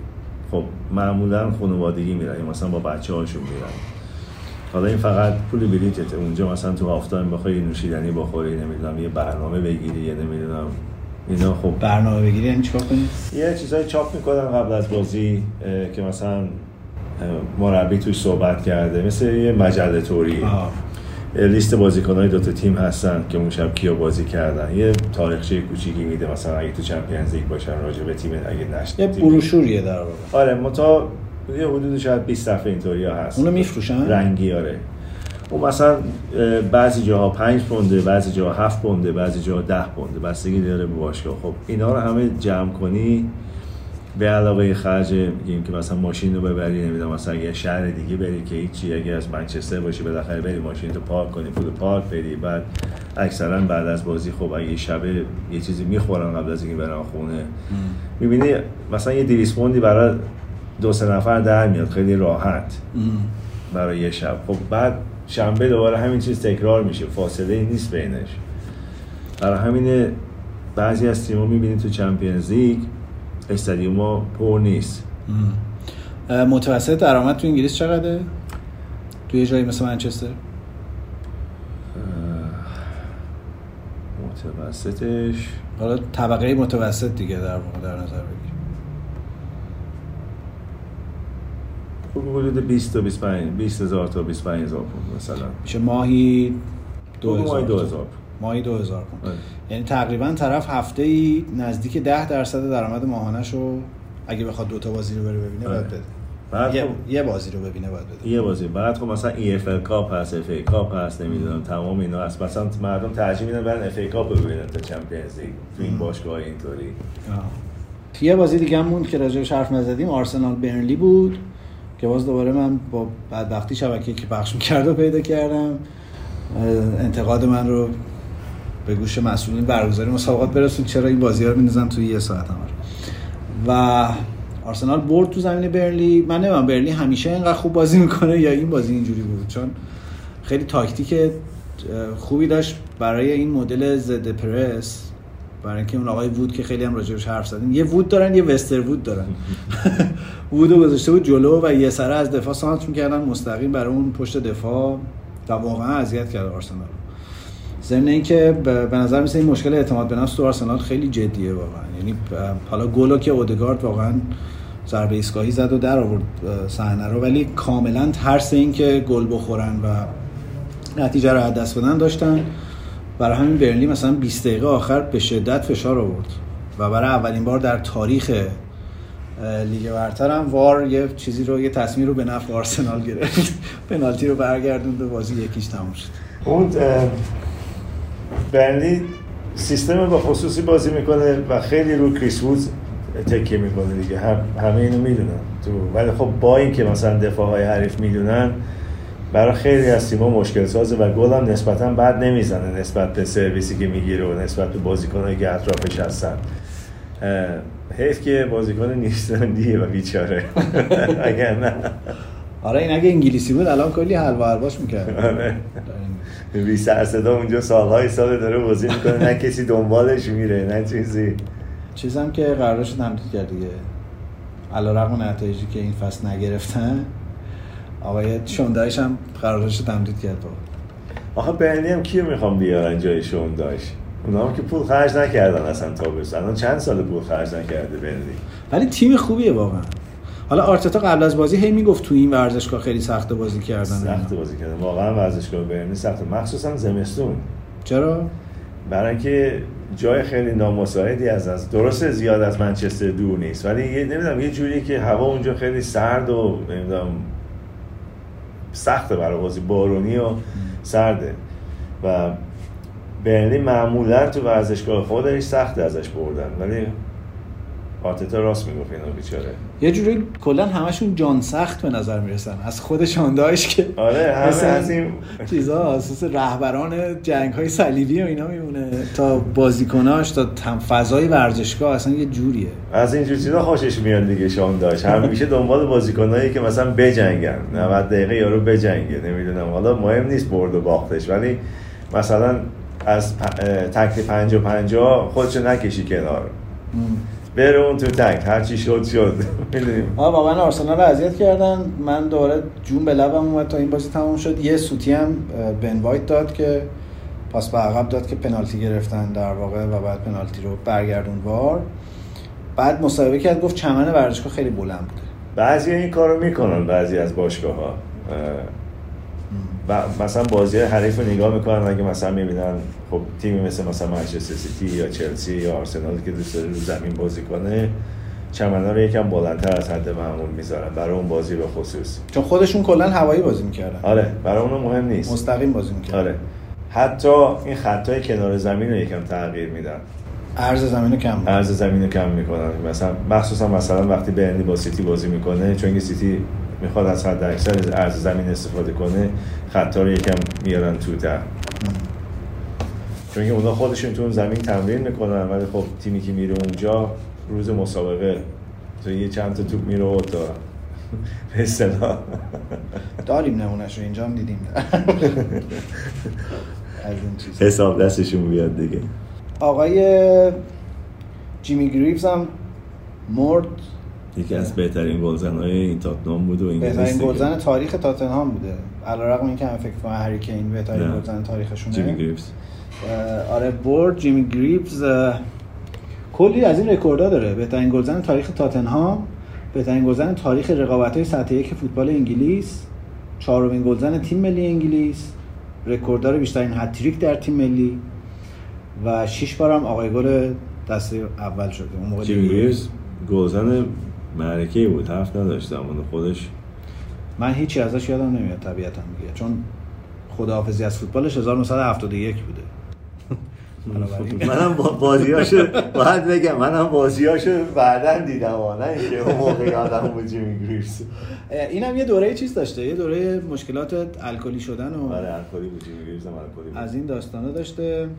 خب معمولا خانوادگی میرن یا مثلا با بچه هاشون میرن. حالا این فقط پول بلیتته اونجا مثلا تو هفته بخوای نوشیدنی بخوری نمی‌دونم یه برنامه بگیری یه نمی‌دونم اینا خب برنامه بگیری یعنی چیکار کنی؟ یه چیزایی چاپ می‌کنن قبل از بازی که مثلا مربی توش صحبت کرده مثل یه مجله توری. لیست بازیکنهای دوتا تیم هستن که اون شب کیا بازی کردن. یه تاریخچه کوچیکی میده مثلا اگه تو چمپیونز لیگ باشن راجع به تیم اگه نشد یه بروشوریه در واقع. آره متا یه حدود شاید 20 صفحه اینطوری ها هست. اونو میفروشن؟ رنگی آره. اون مثلا بعضی جاها 5 پونده بعضی جاها 7 پونده بعضی جاها 10 پونده. بستگی داره به باشگاه. خب اینا رو همه جمع کنی به علاوه خرج میگیم که مثلا ماشین رو ببری نمی‌دونم مثلا اگه شهر دیگه بری که هیچی اگه از منچستر باشی بالاخره بری ماشین تو پارک کنی پول پارک بری. بعد اکثرا بعد از بازی خب اگه شبه یه چیزی می‌خورن قبل از اینکه برن خونه. می‌بینی مثلا یه 200 پوندی برای دو سه نفر در میاد خیلی راحت برای یه شب. خب بعد شنبه دوباره همین چیز تکرار میشه فاصله ای نیست بینش. برای همین بعضی از تیم‌ها می‌بینی تو چمپیونز لیگ استادیوم پر نیست. متوسط درآمد تو انگلیس چقدره؟ توی یه جایی مثل منچستر؟ متوسطش. حالا طبقه متوسط دیگه در در نظر بگیر. حدود 20 تا 25 20 هزار تا 25 هزار پوند مثلا. میشه ماهی دو ماهی هزار. 2000 ماهی دو هزار پوند. آره. یعنی تقریبا طرف هفته ای نزدیک ده درصد درآمد ماهانش رو اگه بخواد دوتا بازی رو بره ببینه آره. باید بده. بعد یه, خب یه بازی رو ببینه باید بده. یه بازی. بعد خب مثلا EFL Cup هست FA Cup هست نمی‌دونم تمام اینا هست. مثلا مردم ترجیح میدن برن FA Cup ببینن تا Champions League. تو این باشگاه اینطوری. یه بازی دیگه هم موند که راجعش حرف نزدیم. آرسنال برنلی بود. که باز دوباره من با بدبختی شبکه که پخش می‌کرد و پیدا کردم انتقاد من رو به گوش مسئولین برگزاری مسابقات برسون چرا این بازی ها رو میندازن توی یه ساعت همه و آرسنال برد تو زمین برلی من نمی‌دونم برلی همیشه اینقدر خوب بازی می‌کنه یا این بازی اینجوری بود؟ چون خیلی تاکتیک خوبی داشت برای این مدل ضد پرس. برای اینکه اون آقای وود که خیلی هم راجبش حرف زدیم یه وود دارن یه وستر وود دارن. وودو گذاشته بود جلو و یه سره از دفاع سانت می‌کردن. مستقیم برای اون پشت دفاع و واقعا اذیت کرد آرسنال. ضمن اینکه به نظر میسه این مشکل اعتماد به نفس تو آرسنال خیلی جدیه واقعا. یعنی حالا گلو که اودگارد واقعا ضربه ایستگاهی زد و در آورد صحنه رو. ولی کاملا ترس این که گل بخورن و نتیجه رو از دست بدن داشتن. برای همین برلی مثلا 20 دقیقه آخر به شدت فشار آورد. و برای اولین بار در تاریخ لیگ برتر هم وار یه چیزی رو یه تصمیم رو به نفع آرسنال گرفت. پنالتی رو برگردوند و بازی یکیش تموم شد. اون برلی سیستم با خصوصی بازی می‌کنه و خیلی رو کریس وودز تکیه می‌کنه دیگه. هم همه اینو می‌دونن تو. ولی خب با اینکه مثلا دفاع های حریف می‌دونن برای خیلی از تیم‌ها مشکل سازه و گل هم نسبتا بد نمی‌زنه نسبت به سرویسی که می‌گیره و نسبت به بازیکنایی که اطرافش هستن. حیف که بازیکن نیوزلندیه و بیچاره. اگر نه. آره این اگه انگلیسی بود الان کلی حلوا حلواش می‌کرد آره. بی سر صدا اونجا سالهای سال داره بازی می‌کنه نه کسی دنبالش میره نه چیزی. چیزم که قرارش تمدید کرد دیگه. علا رقم نتایجی که این فصل نگرفتن آقای شوندایش هم قرارش تمدید کرد با. آخه برنی هم کیو می‌خوام بیارن جای شوندایش؟ اونا هم که پول خرج نکردن اصلا تا الان چند سال پول خرج نکرده برنی ولی تیم خوبیه واقعا. حالا آرتتا قبل از بازی هی می‌گفت تو این ورزشگاه خیلی سخت بازی کردن. سخت بازی کردن. واقعا ورزشگاه برنی سخت مخصوصا زمستون. چرا؟ برای اینکه جای خیلی نامساعدی از از درست زیاد از منچستر دور نیست ولی یه نمی‌دونم یه جوری که هوا اونجا خیلی سرد و نمی‌دونم سخته برای بازی. بارونی و سرده. و برنلی معمولا تو ورزشگاه خودش سخته ازش بردن ولی آتتا راست می‌گفت اینا بیچاره. یه جوری کلا همشون جان سخت به نظر می‌رسن. از خودشان داشت که آره همه از این چیزا اساس رهبران جنگ های صلیبی و اینا میمونه. تا بازیکناش تا فضای ورزشگاه اصلا یه جوریه. از این جور چیزا خوشش میاد دیگه شان داشت همیشه دنبال بازیکنایی که مثلا بجنگن. 90 دقیقه یارو بجنگه نمی‌دونم. حالا مهم نیست برد و باختش ولی مثلا از تکل 50 50 خودشو نکشی کنار. بره اون تو تک هر چی شد شد. آه واقعا آرسنال رو اذیت کردن. من دوباره جون به لبم اومد تا این بازی تموم شد. یه سوتی هم بن وایت داد که پاس به عقب داد که پنالتی گرفتن در واقع و بعد پنالتی رو برگردون وار. بعد مصاحبه کرد گفت چمن ورزشگاه خیلی بلند بوده. بعضی این کارو می‌کنن بعضی از باشگاه ها و مثلا بازی حریف رو نگاه می‌کنن اگه مثلا می‌بینن خب تیمی مثل مثلا منچستر سیتی یا چلسی یا آرسنال که دوست داره رو زمین بازی کنه چمنا رو یکم بلندتر از حد معمول می‌ذارن برای اون بازی به خصوص. چون خودشون کلا هوایی بازی می‌کردن. آره برای اون مهم نیست. مستقیم بازی می‌کردن. آره. حتی این خطای کنار زمین رو یکم تغییر میدن. عرض زمین رو کم عرض زمین رو کم می‌کنن. مثلا مخصوصا مثلا وقتی برنلی با سیتی بازی می‌کنه چون که سیتی می‌خواد از حد اکثر عرض زمین استفاده کنه خطا رو یکم میارن تو تر چون که اونا خودشون تو اون زمین تمرین می‌کنن ولی خب تیمی که میره اونجا روز مسابقه. تو یه چند تا توپ میره و تا به اصطلاح. داریم نمونش رو اینجا هم دیدیم. از این چیز حساب دستشون بیاد دیگه. آقای جیمی گریفز هم مرد. یکی از بهترین گلزن‌های این تاتنهام بود و بهترین انگلیس دیگه. گلزن تاریخ تاتنهام بوده. علیرغم اینکه هم فکر کنم هری کین بهترین. گلزن تاریخشونه. جیمی اه، آره برد جیمی اه، کلی از این رکوردها داره. بهترین گلزن تاریخ تاتنهام بهترین گلزن تاریخ رقابت‌های سطح یک فوتبال انگلیس چهارمین گلزن تیم ملی انگلیس. رکورددار بیشترین هتریک در تیم ملی. و شش بارم آقای گل دسته اول شده. اون موقع گلزن معرکه بود حرف نداشت اما خودش. من هیچی ازش یادم نمیاد طبیعتا دیگه. چون خداحافظی از فوتبالش 1971 بوده. منم با بازیاشو باید بگم منم بازیاشو بعدا دیدم نه اینکه اون موقع یادم بود جیمی گریفز. اینم یه دوره چیز داشته یه دوره مشکلات الکلی شدن و آره الکلی بود جیمی گریفز الکلی از این داستانا داشته.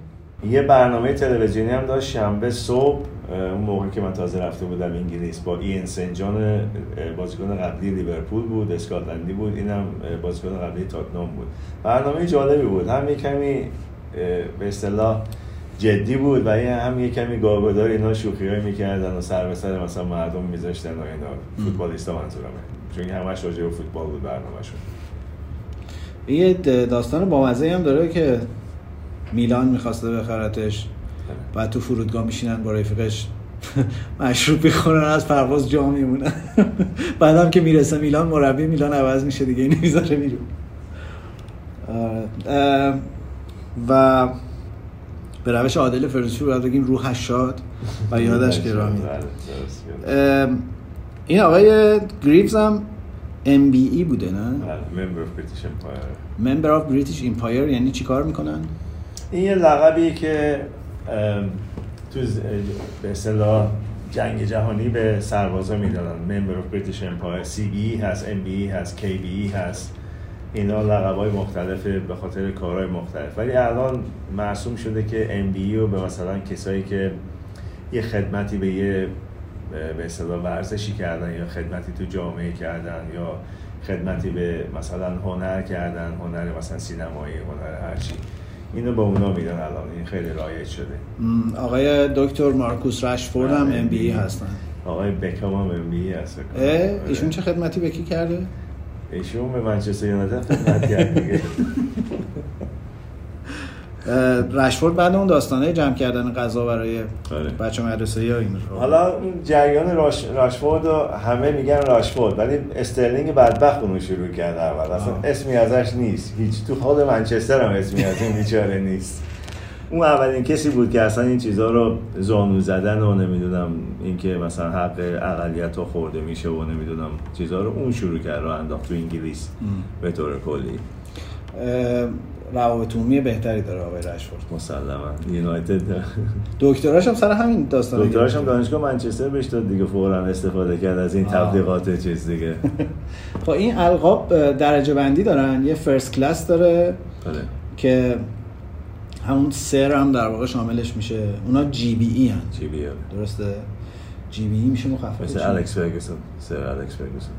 یه برنامه تلویزیونی هم داشت شنبه صبح اون موقع که من تازه رفته بودم انگلیس با این سنجان بازیکن قبلی لیورپول بود اسکاتلندی بود اینم بازیکن قبلی تاتنام بود. برنامه جالبی بود. هم یه کمی به اصطلاح جدی بود و هم یه کمی گاگودار اینا شوخی های می‌کردن و سر به سر مثلا مردم میذاشتن و اینا. فوتبالیستا منظورمه. چون همش راجع فوتبال بود برنامهشون. یه داستان بامزه هم داره که میلان می‌خواسته بخرتش. بعد تو فرودگاه میشینن با رفیقش. مشروب بخورن از پرواز جا میمونن. بعدم که می‌رسه میلان مربی میلان عوض میشه دیگه این می‌ذاره بیرون. و به روش عادل فرانسوی باید بگیم روحش شاد و یادش گرامی. این آقای گریفز هم MBE بوده نه؟ Member of British Empire. Member of British Empire یعنی چی کار می‌کنن؟ این یه لقبی که تو به اصطلاح جنگ جهانی به سربازا می‌دادن. Member of British Empire. CBE هست MBE هست KBE هست. اینا لقب های مختلفه به خاطر کارهای مختلف. ولی الان مرسوم شده که MBE رو به مثلا کسایی که یه خدمتی به یه به اصطلاح ورزشی کردن یا خدمتی تو جامعه کردن یا خدمتی به مثلا هنر کردن هنر مثلا سینمایی هنر هرچی. اینو با اونا میدن الان. این خیلی رایج شده. آقای دکتر مارکوس رشفورد هم ام بی هستن. آقای بکام هم ام بی هست. ایشون چه خدمتی به کی کرده؟ ایشون به منچستر یونایتد خدمت کرد دیگه. رشفورد بعد اون داستانه جمع کردن غذا برای آره. بچه مدرسه یا این رو. حالا جریان راش... راشفورد رو همه میگن راشفورد ولی استرلینگ بدبخت اونو شروع کرد اول. اصلا اسمی ازش نیست. هیچ تو خود منچستر هم اسمی از این بیچاره نیست. اون اولین کسی بود که اصلا این چیزها رو زانو زدن و نمی‌دونم اینکه مثلا حق اقلیت ها خورده میشه و نمی‌دونم چیزها رو اون شروع کرد رو انداخت تو انگلیس به طور کلی. روابط عمومی بهتری داره آقای رشفورد. مسلما. یونایتد دکتراش هم سر همین داستان دکتراش هم دانشگاه منچستر بهش داد دیگه فورا استفاده کرد از این تبلیغات چیز دیگه. خب این القاب درجه بندی دارن. یه first class داره بله. که همون سر هم در واقع شاملش میشه. اونا GBE هن. GB درسته؟ GBE میشه مخفف مثل الکس فرگسون سر الکس فرگسون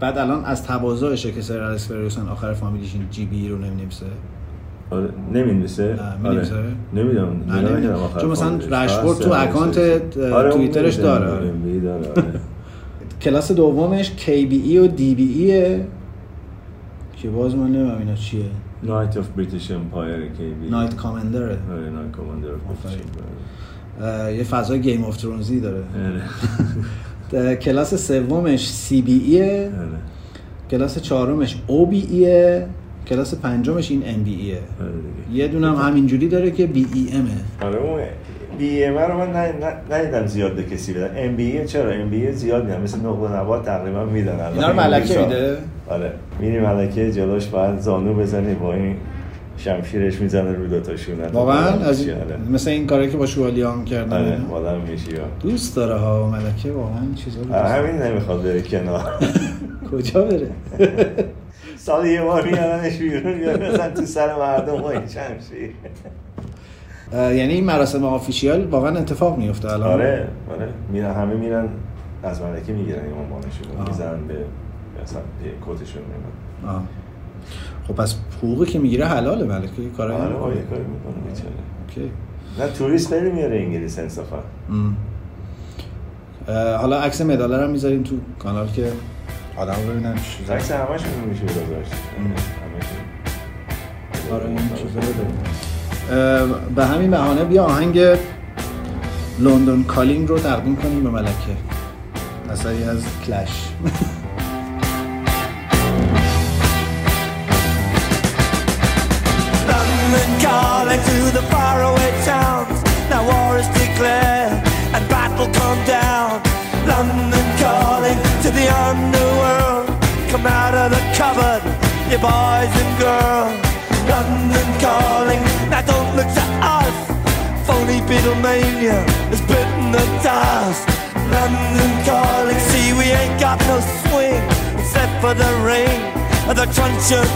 بعد الان از تواضعشه که سر الکس فرگوسن آخر فامیلیش این GB رو نمی‌نویسه؟ آره نمی‌نویسه. آره. نمی‌دونم چون مثلا رشفورد تو اکانت آره توییترش داره. آره کلاس دومش KBE و DBE ه که باز من نمی‌دونم اینا چیه. Knight of British Empire KB Knight Commander آره Knight Commander یه فضای Game of Thrones ی داره. کلاس سومش CBE ه کلاس چهارمش OBE ه کلاس پنجمش این MBE ه یه دونم همینجوری داره که BEM ه آره اون BM رو من ندیدم زیاد به کسی بدن. M B چرا؟ MB زیاد میدن مثل نقل نبات تقریبا میدن اینا رو ملکه میده. آره. میری ملکه جلوش باید زانو بزنی با این شمشیرش می‌زنه رو دو تاشون واقعا از این... مثل این کاری که با شوالیان کردن. آره آدم میشی دوست داره ها ملکه واقعا چیزا همین نمی‌خواد بره کنار. کجا بره؟ سال یه بار میارنش بیرون مثلا تو سر مردم این شمشیر. یعنی این مراسم آفیشیال واقعا اتفاق میفته الان. آره آره. میرن همه میرن از ملکه می‌گیرن این مامانشون می‌زنن به مثلا کتشون میمون خب پس حقوقی که می‌گیره حلاله ملکه کارا آره کاری می‌کنه بیچاره اوکی. نه توریست خیلی میاره انگلیس انصافا. حالا عکس مدال رو می‌ذاریم تو کانال که آدم رو ببینن عکس همشون میشه گذاشت. آره این چیزا به همین بهانه بیا آهنگ London Calling رو تقدیم کنیم به ملکه. اثری از Clash. calling to the faraway towns. Now war is declared and battle come down. London calling to the underworld. Come out of the cupboard, you boys and girls. London calling, now don't look to us. Phony Beatlemania has bitten the dust. London calling, see we ain't got no swing except for the rain and the crunch of.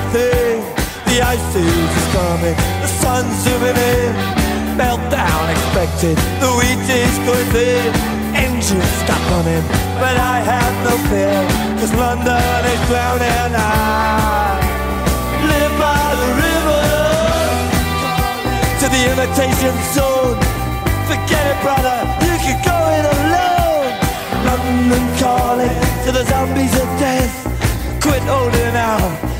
The ice age is coming, the sun's zooming in. meltdown expected. The wheat is going thin, engines stop running, but I have no fear, cause London is drowning. I live by the river to the imitation zone. Forget it, brother, you can go it alone. London calling to the zombies of death. Quit holding out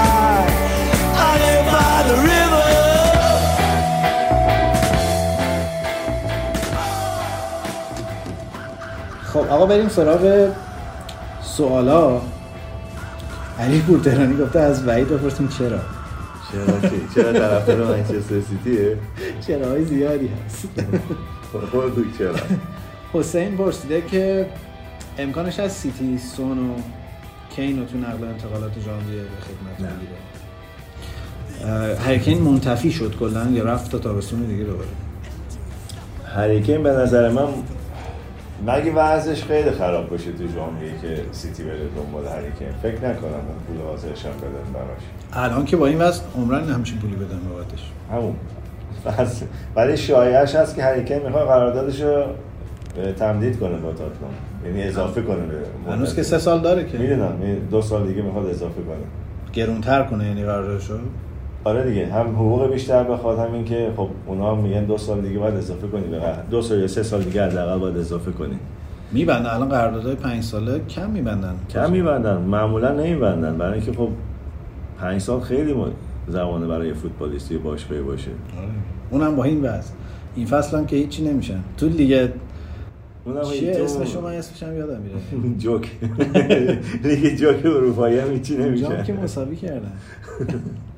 خب آقا بریم سراغ سوالا علی پور تهرانی گفته از وحید بپرسیم چرا چرا چی؟ چرا طرفدار منچستر سیتیه؟ چراهای زیادی هست خود بگو چرا حسین پرسیده که امکانش از سیتی سون و کین رو تو نقل انتقالات ژانویه به خدمت. بگیره هریکین منتفی شد کلا یا رفت تا تابستون دیگه دوباره هریکین به نظر من مگه وضعش خیلی خراب باشه تو ژانویه که سیتی بره دنبال هریکین؟ فکر نکنم اون پول حاضرش هم بدن براش. الان که با این وضع عمرن همچین پولی بدن بابتش. همون. بس. ولی شایعش هست که هریکین می‌خواد قراردادش رو تمدید کنه با تاتنهام یعنی اضافه کنه به هنوز که سه سال داره که. می‌دونم. دو سال دیگه می‌خواد اضافه کنه. گرونتر کنه یعنی قراردادشو. آره دیگه هم حقوق بیشتر بخواد همین که خب اونا هم میگن دو سال دیگه باید اضافه کنی به. دو سال یا سه سال دیگه حداقل باید اضافه کنی. میبندن؟ الان قراردادهای پنج ساله کم میبندن؟ کم میبندن. معمولا نمیبندن. برای اینکه خب پنج سال خیلی زمانه برای فوتبالیستی باشگاهی باشه. آره. اونم با این وضع. این فصل هم که هیچی نمیشن. تو لیگ اونم چیه؟ اسمشو من اسمش هم یادم میره. جوک. لیگ جوک اروپایی هم هیچی اونجا هم که نمیشه مساوی کردن.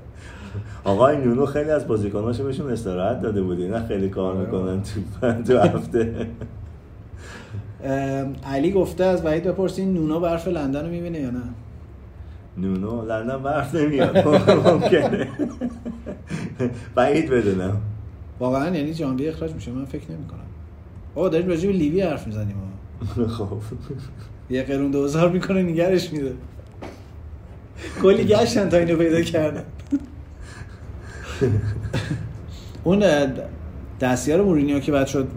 آقای نونو خیلی از بازیکناشو بهشون استراحت داده بودی نه خیلی کار می‌کنن تو تو هفته. علی گفته از وحید بپرسین نونا برف لندن رو می‌بینه یا نه؟ نونو لندن برف نمیاد. ممکنه. بعید بدونم. واقعا یعنی ژانویه اخراج میشه من فکر نمی کنم آقا داریم راجع به لیوی حرف می‌زنیم خب. یه قرون دوزار می‌کنه نگرش میده. کلی گشتن تا اینو پیدا کردن. اون دستیار مورینیو که بعد شد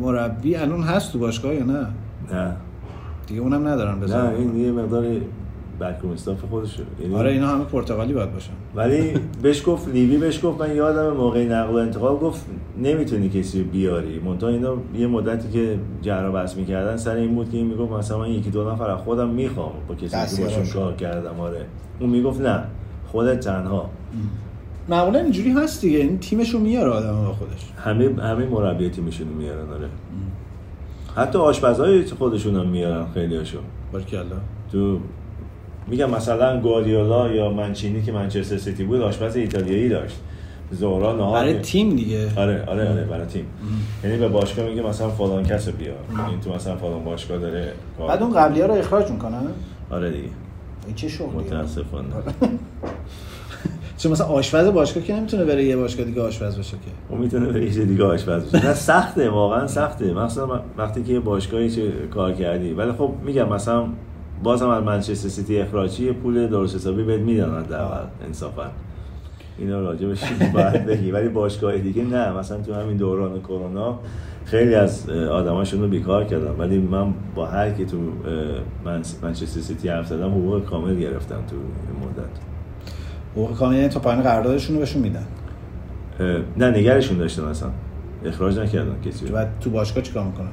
مربی الان هست تو باشگاه یا نه؟ نه. دیگه اونم ندارن نه بذارن این یه مقدار بکروم استاف خودشه. یعنی آره اینا همه پرتغالی باید باشن. ولی بهش گفت لیوی بهش گفت من یادم موقع نقل و انتقال گفت نمی‌تونی کسی رو بیاری. منتها اینا یه مدتی که جر و بحث می‌کردن سر این بود که این می‌گفت مثلا من یکی دو نفر از خودم می‌خوام با کسی که. باشون کار کردم. آره. اون می‌گفت نه. خودت تنها. معمولا اینجوری هست دیگه. این تیمشو میاره آدم با خودش. همه همه مربی تیمشون میارن آره. حتی آشپزای خودشون هم میارن خیلی هاشون بارکلا. تو میگم مثلا گواردیولا یا منچینی که منچستر سیتی بود آشپز ایتالیایی داشت. زورا نهار برای می- تیم دیگه. آره آره آره برای تیم. یعنی به باشگاه میگه مثلا فلان کس رو بیار این تو مثلا فلان باشگاه داره کار بعد اون قبلی ها رو اخراج می‌کنن آره دیگه. این چه شغلیه؟ متاسفانه. چون مثلا آشپز باشگاه که نمی‌تونه بره یه باشگاه دیگه آشپز بشه که؟ اون می‌تونه به یه دیگه آشپز بشه. نه سخته واقعا سخته. مثلا وقتی که یه باشگاهی چه کار کردی. ولی خب میگم مثلا بازم از منچستر سیتی اخراجی پول درست حسابی بهت میدن حداقل انصافا. اینا راجع بهش باید بگی. ولی باشگاه دیگه نه. مثلا تو همین دوران کرونا خیلی از آدماشون رو بیکار کردم. ولی من با هر کی تو منچستر سیتی حرف زدم حقوق کامل گرفتم تو مدت. حقوق کامل یعنی تا پایین قراردادشون رو بهشون میدن. نه نگرشون داشتن اصلا. اخراج نکردن کسی. بعد تو باشگاه چیکار می‌کنن؟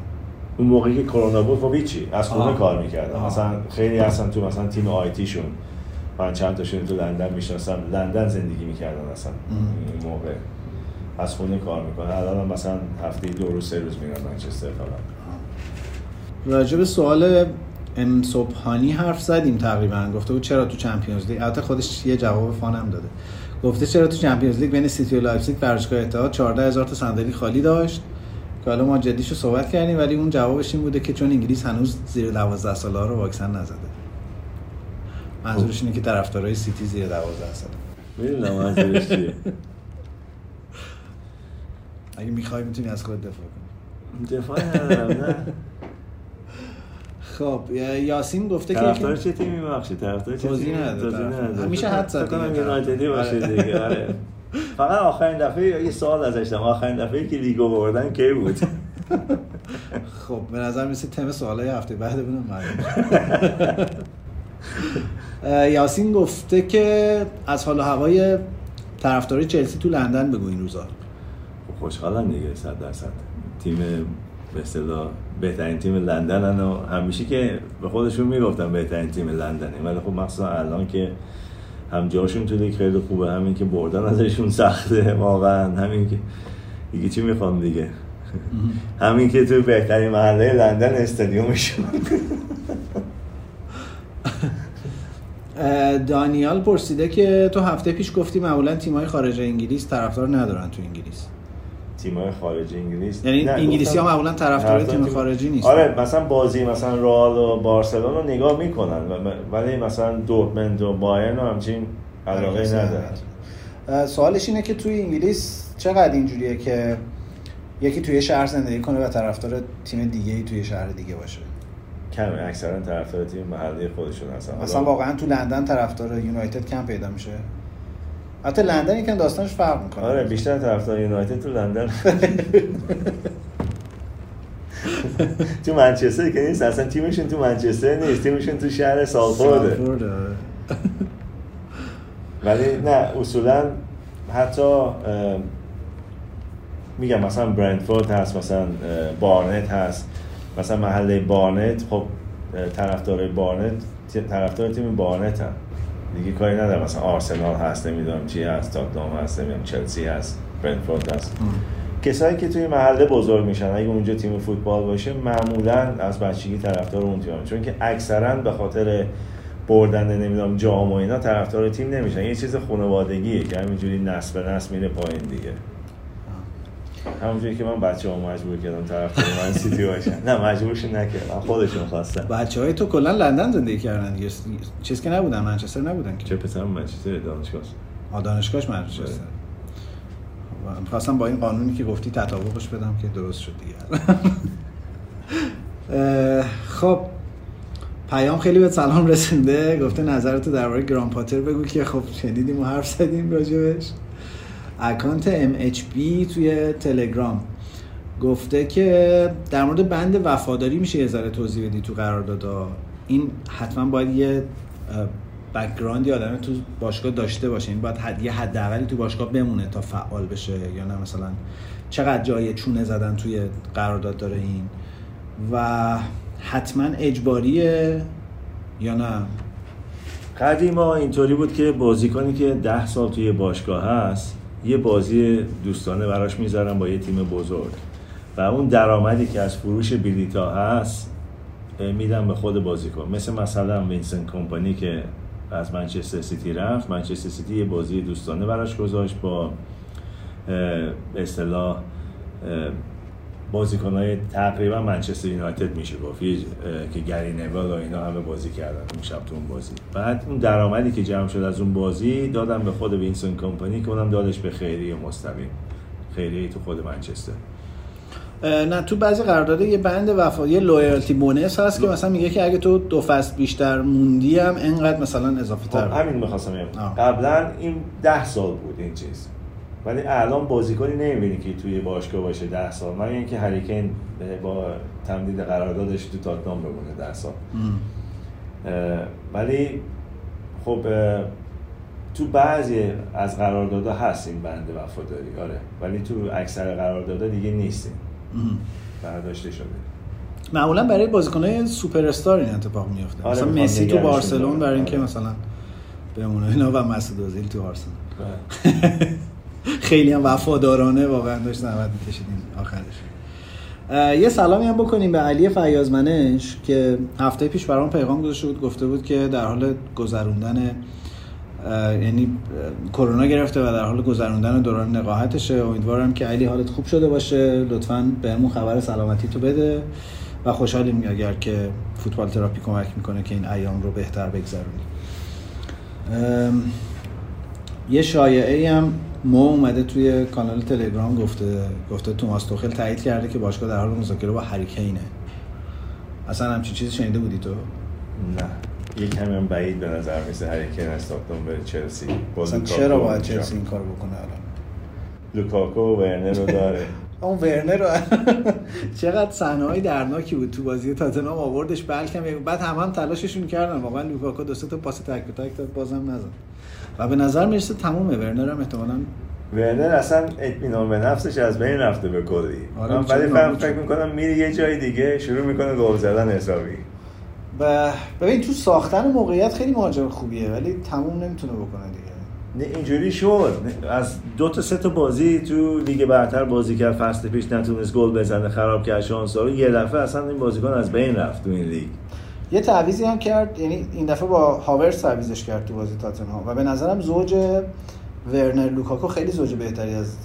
اون موقعی که کرونا بود خب هیچی. از خونه. کار می‌کردن. مثلا خیلی هستن تو مثلا تیم آیتیشون من چند تاشون تو لندن می‌شناسم. لندن زندگی می‌کردن اصلا. این موقع. از خونه کار می‌کنن الان مثلا هفته دو روز سه روز میرن منچستر فقط. راجع به سوال ام صبحانی حرف زدیم تقریبا. گفته بود چرا تو Champions League؟ البته خودش یه جواب fun م داده. گفته چرا تو Champions League بین سیتی و لایپزیگ ورزشگاه اتحاد 14000 تا صندلی خالی داشت؟ که حالا ما جدیشو صحبت کردیم ولی اون جوابش این بوده که چون انگلیس هنوز زیر 12 ساله ها رو واکسن نزده. منظورش اینه که طرفدارای سیتی زیر 12 ساله. می‌دونم منظورش چیه. اگه می‌خوای می‌تونی از خود دفاع کنی. ندارم نه. خب یاسین گفته که طرفدار چه تیمی بخشی طرفدار چه تیمی؟ طرفدار. همیشه حد زد کنم یونایتدی باشه آره. دیگه آره. فقط آخرین دفعه یه سوال ازش داشتم آخرین دفعه که لیگو بردن کی بود؟ خب به نظر میسه تم سوالای هفته بعد بودم یاسین گفته که از حال و هوای طرفدارای چلسی تو لندن بگو این روزا. خب خوشحالم دیگه صد درصد. تیم به اصطلاح بهترین تیم لندنن و همیشه که به خودشون می‌گفتن بهترین تیم لندنه. ولی خب مخصوصا الان که هم جاشون تو لیگ خیلی خوبه همین که بردن ازشون سخته واقعا همین که دیگه چی می‌خوام دیگه؟ همین که تو بهترین محله لندن استادیومشون. دانیال پرسیده که تو هفته پیش گفتی معمولا تیمای خارج انگلیس طرفدار ندارن تو انگلیس. تیمای خارج انگلیس. یعنی انگلیسی ها معمولا طرفدار تیم خارجی نیستن. آره مثلا بازی مثلا رئال و بارسلون رو نگاه می‌کنن ولی مثلا دورتموند و بایرن و همچین علاقه ندارن. اه، سوالش اینه که توی انگلیس چقدر اینجوریه که یکی توی شهر زندگی کنه و طرفدار تیم دیگه ای توی شهر دیگه باشه؟ کمه اکثرا طرفدار تیم محلی خودشون هستن. مثلا واقعا تو لندن طرفدار یونایتد کم پیدا میشه. حتی لندن یکم داستانش فرق می‌کنه. آره بیشتر طرفدار یونایتد تو لندن. تو منچستر که نیست اصلا تیمشون تو منچستر نیست تیمشون تو شهر سالفورده. سالفورد، آره. ولی نه اصولا حتی میگم مثلا برندفورد هست مثلا بارنت هست. مثلا محله بارنت خب طرفدار بارنت طرفدار تیم بارنت هم دیگه کاری نداره مثلا آرسنال هست نمی‌دونم چی هست تاتنام هست نمی‌دونم چلسی هست برندفورد هست. کسایی که توی محله بزرگ میشن اگه اونجا تیم فوتبال باشه معمولا از بچگی طرفدار اون تیم چون که اکثرا به خاطر بردن نمی‌دونم جام و اینا طرفدار تیم نمیشن. یه چیز خانوادگیه که همینجوری نسل به نسل میره پایین دیگه. همونجوری که من بچه ها مجبور کردم طرفدار من سیتی باشن نه مجبورشون نکردم. خودشون خواستن بچه های تو کلا لندن زندگی کردن دیگه. چیز که نبودن منچستر نبودن که. چه پسرم منچستر؟ دانشگاه آ، دانشگاهش منچستر. می‌خواستم با این قانونی که گفتی تطابقش بدم که درست شد دیگه. خب پیام خیلی به سلام رسونده. گفته نظرتو درباره گران پاتر بگو که خب شنیدیم و حرف زدیم راجبش. اکانت MHB توی تلگرام. گفته که در مورد بند وفاداری میشه یه ذره توضیح بدی تو قراردادها. این حتما باید یه بکگراندی آدم تو باشگاه داشته باشه. این باید حد یه حداقلی تو باشگاه بمونه تا فعال بشه یا نه. مثلا چقدر جای چونه زدن توی قرارداد داره این. و حتما اجباریه یا نه؟ قدیما اینطوری بود که بازیکنی که ده سال توی باشگاه هست یه بازی دوستانه براش می‌ذارن با یه تیم بزرگ. و اون درآمدی که از فروش بلیتا هست اه، میدن به خود بازیکن. مثل مثلا وینسنت کمپانی که از منچستر سیتی رفت منچستر سیتی یه بازی دوستانه براش گذاشت با اصطلاح اه، بازیکنهای تقریبا منچستر یونایتد میشه گفت. که گری نویل و اینا همه بازی کردن اون شب تو اون بازی. بعد اون درآمدی که جمع شد از اون بازی دادن به خود وینسنت کمپانی که اونم دادش به خیریه مستقیم. خیریه تو خود منچستر. نه تو بعضی قراردادها یه بند وفا یه loyalty bonus هست که مثلا میگه که اگه تو دو فصل بیشتر موندی هم انقدر مثلا اضافه خب تر همین می‌خواستم. قبلا این ده سال بود این چیز. ولی الان بازیکنی نمی‌بینی که توی باشگاه باشه ده سال من اینکه هری کین با تمدید قراردادش تو تاتنام بمونه ده سال ولی خب تو بعضی از قراردادها هست این بند وفاداری آره ولی تو اکثر قراردادها دیگه نیست. برداشته شده معمولا برای بازیکنای سوپر استار این اتفاق میفته آره، مثلا مسی تو بارسلون. برای اینکه آره. مثلا بمونه اینا و مسعود اوزیل تو آرسنال بله. خیلی هم وفادارانه واقعا داشت زحمت می‌کشید این آخرش یه سلامی هم بکنیم به علی فیازمنش که هفته پیش برام پیغام گذاشته بود گفته بود که در حال گذروندن یعنی کرونا گرفته و در حال گذروندن دوران نقاهتشه. امیدوارم که علی حالت خوب شده باشه. لطفا بهمون خبر سلامتی تو بده و خوشحالیم اگر که فوتبال تراپی کمک می‌کنه که این ایام رو بهتر بگذرونیم. یه شایعه ای هم مو اومده توی کانال تلگرام گفته گفته توماس توخل تایید کرده که باشگاه در حال مذاکره با هری کینه. اصلا همچین چیزی شنیده بودی تو؟ نه. یک کمی هم بعید به نظر می‌رسه هری کین از تاتنهام بره چلسی. اصلا چرا باید. چلسی این کار بکنه الان؟ لوکاکو و ورنر رو داره. اون ورنر رو چقدر صحنه های درناکی بود تو بازی تاتنهام آوردش بلکم بعد هم هم تلاششون کردن. واقعا لوکاکو دو سه تا پاس تک به تک داد بازم نزد. و به نظر می‌رسه تمومه ورنر هم احتمالاً ورنر اصلا اطمینان به نفسش از بین رفته به کلی. آره، ولی فکر. می‌کنم میره یه جای دیگه شروع می‌کنه گل زدن حسابی. و ببین تو ساختن موقعیت خیلی مهاجم خوبیه ولی تموم نمی‌تونه بکنه دیگه. نه اینجوری شد. از دو تا سه تا بازی تو لیگ برتر بازی کرد فصل پیش نتونست گل بزنه خراب کرد شانس رو. یه دفعه اصلا این بازیکن از بین رفت تو این لیگ. یه تعویضی هم کرد یعنی این دفعه با هاورس تعویضش کرد تو بازی تاتنهام. و به نظرم زوج ورنر لوکاکو خیلی زوج بهتری از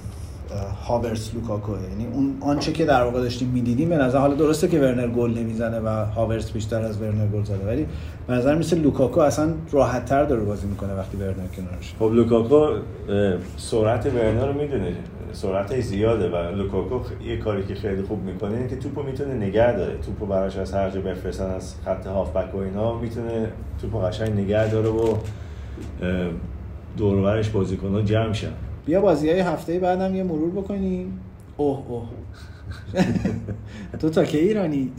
هاورس لوکاکو یعنی اون آنچه که در واقع داشتیم می‌دیدیم به نظر حالا درسته که ورنر گل نمی‌زنه و هاورس بیشتر از ورنر گل زده ولی به نظر مثل لوکاکو اصلا راحت تر داره بازی می‌کنه وقتی ورنر کنارشه خب لوکاکو سرعت ورنر رو می‌دونه. سرعتش زیاده و لوکاکو یه کاری که خیلی خوب می‌کنه اینه که توپو می‌تونه نگه داره. توپو براش از هر جا بفرستن از خط هافبک و اینا می‌تونه توپو قشنگ نگه داره و اه، دور و برش بازیکن‌ها جمع شن. بیا بازی های هفته بعدم یه مرور بکنیم. اوه اوه. تو تا که ایرانی؟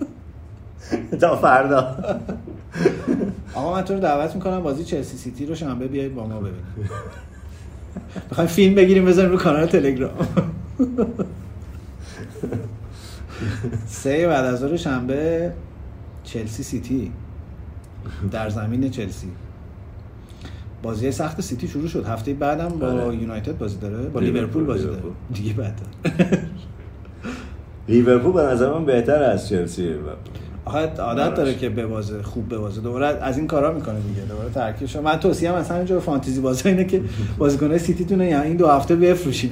تا فردا. آقا من تو رو دعوت می‌کنم بازی چلسی سیتی رو شنبه بیایید با ما ببینیم. می‌خوایم فیلم بگیریم بذاریم رو کانال تلگرام. سه بعد از ظهر شنبه چلسی سیتی. در زمین چلسی. بازی سخت سیتی شروع شد. هفته بعدم با آره. یونایتد بازی داره با لیورپول، بازی داره. دیگه بعد. لیورپول به نظر من بهتر از چلسیه آخه عادت داره که ببازه خوب ببازه دوباره از این کارا می‌کنه دیگه. دوباره ترکیبش من توصیه مثلا اینجا فانتزی بازی اینه که بازیکنای سیتی تونو یعنی این دو هفته بفروشین.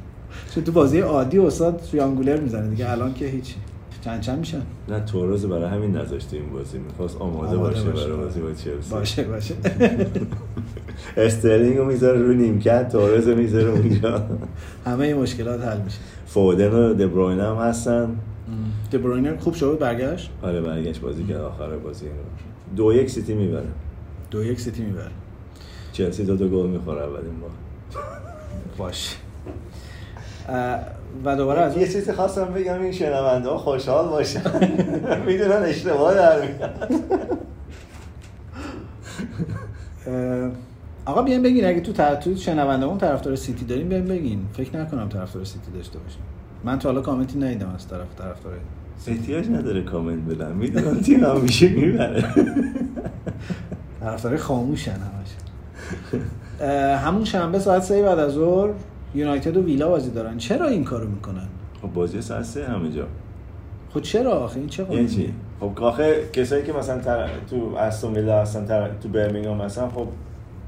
چون تو بازی عادی استاد تریانگولر می‌زنه دیگه. الان که هیچ. چند چند میشن؟ نه توروز برای همین نذاشته این بازی. می‌خواست آماده, آماده باشه, باشه. برای بازی با چلسی. باشه باشه. استرلینگ رو می‌ذاره رو نیمکت توروز رو می‌ذاره اونجا. همه این مشکلات حل میشه. فودن و دبروین هم هستن. دبروینر خوب شد برگشت؟ آره برگشت بازی کرد. آخر بازی. دو یک سیتی می‌بره. دو یک سیتی می‌بره. چلسی دو تا گل می‌خوره اولین بار. باشه اه، و دوباره از یه چیزی خواستم بگم این شنونده ها خوشحال باشن. می‌دونن اشتباه در آقا بیاین بگین اگه تو طرف تو شنوندمون طرفدار سیتی داریم بیاین بگین. فکر نکنم طرفدار سیتی داشته باشیم من تا حالا کامنتی ندیدم از طرف طرفدار احتیاج نداره کامنت بدن می‌دونن تیم هم میشه می‌بره. طرفدار خاموشن همش. همون شنبه ساعت سه بعد از ظهر یونایتد و ویلا بازی دارن. چرا این کارو می‌کنن؟ خب بازی ساعت سه همه جا خب چرا آخه؟ این چه یعنی قانونیه؟ چی؟ خب آخه کسایی که مثلا تر... تو استون ویلا هستن تر... تو برمینگام هستن خب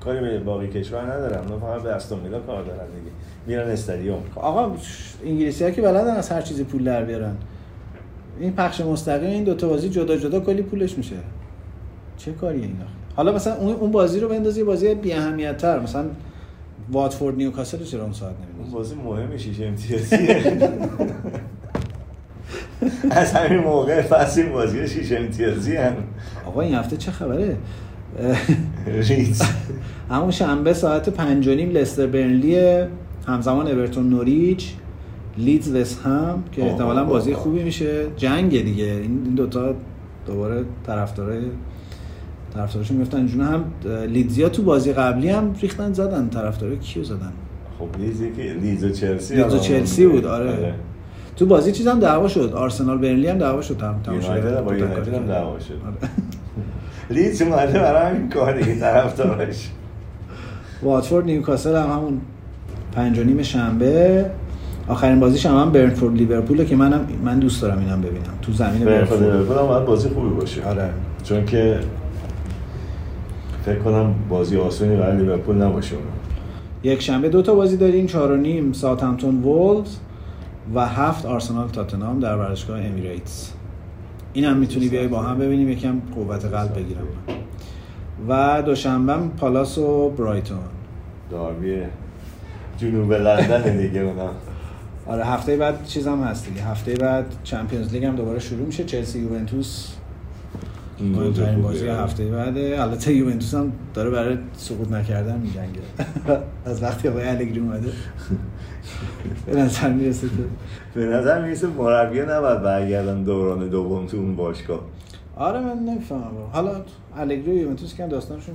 کاری به باقی کشور ندارن. اونا فقط به استون ویلا کار دارن دیگه. میرن استادیوم خب آقا انگلیسی ها که بلدن از هر چیزی پول در بیارن. این پخش مستقیم این دوتا بازی جدا جدا کلی پولش میشه. چه کاریه این آخه؟ حالا مثلا اون بازی رو بندازی یه بازی بی اهمیت تر مثلا واتفورد نیوکاسل رو چرا اون ساعت اون نمیدازی بازی مهمه شیش امتیازیه. از همین موقع فصل بازی شیش امتیازی هم آقا این هفته چه خبره؟ ریت همون شنبه ساعت پنج و نیم لستر برنلی همزمان اورتون نوریچ لیدز وستهم که احتمالا بازی. خوبی میشه. جنگ دیگه. این دوتا دوباره طرفدارای طرفدارشون میفتن جون هم لیدزیا تو بازی قبلی هم ریختن زدن. طرفدارای کیو زدن؟ خب که لیدز و چلسی لیدز و چلسی بود آره. تو بازی چیز هم دعوا شد. آرسنال برنلی هم دعوا شد. هم با یونایتد کاری هم. دعوا شد. آره. لیدز اومده برای همین کار دیگه طرفدارش. واتفورد نیوکاسل هم همون پنج و نیم شنبه. آخرین بازیش هم, هم برنتفورد لیورپول که منم من دوست دارم اینم ببینم. تو زمین برنتفورد لیورپول هم باید بازی خوبی باشه. آره. چون که فکر کنم بازی آسونی برای لیورپول نباشه یک شنبه دو تا بازی داریم چهار و نیم ساوثهمپتون وولز و هفت آرسنال تاتنهام در ورزشگاه امیریتس. این هم می‌تونی بیای با هم ببینیم یکم قوت قلب بگیرم. و دوشنبه پالاس و برایتون. داربی جنوب لندن دیگه اونا. آره هفته بعد چیز هم هست دیگه. هفته بعد چمپیونز لیگ هم دوباره شروع میشه. چلسی یوونتوس. مهمترین بازی هفته بعده. البته یوونتوس هم داره برای سقوط نکردن میجنگه. از وقتی آقای الگری اومده. به نظر می‌رسه که به نظر می‌رسه مربی نباید برگردن دوران دوم تو اون باشگاه. آره من نمی‌فهمم. حالا الگری و یوونتوس که داستانشون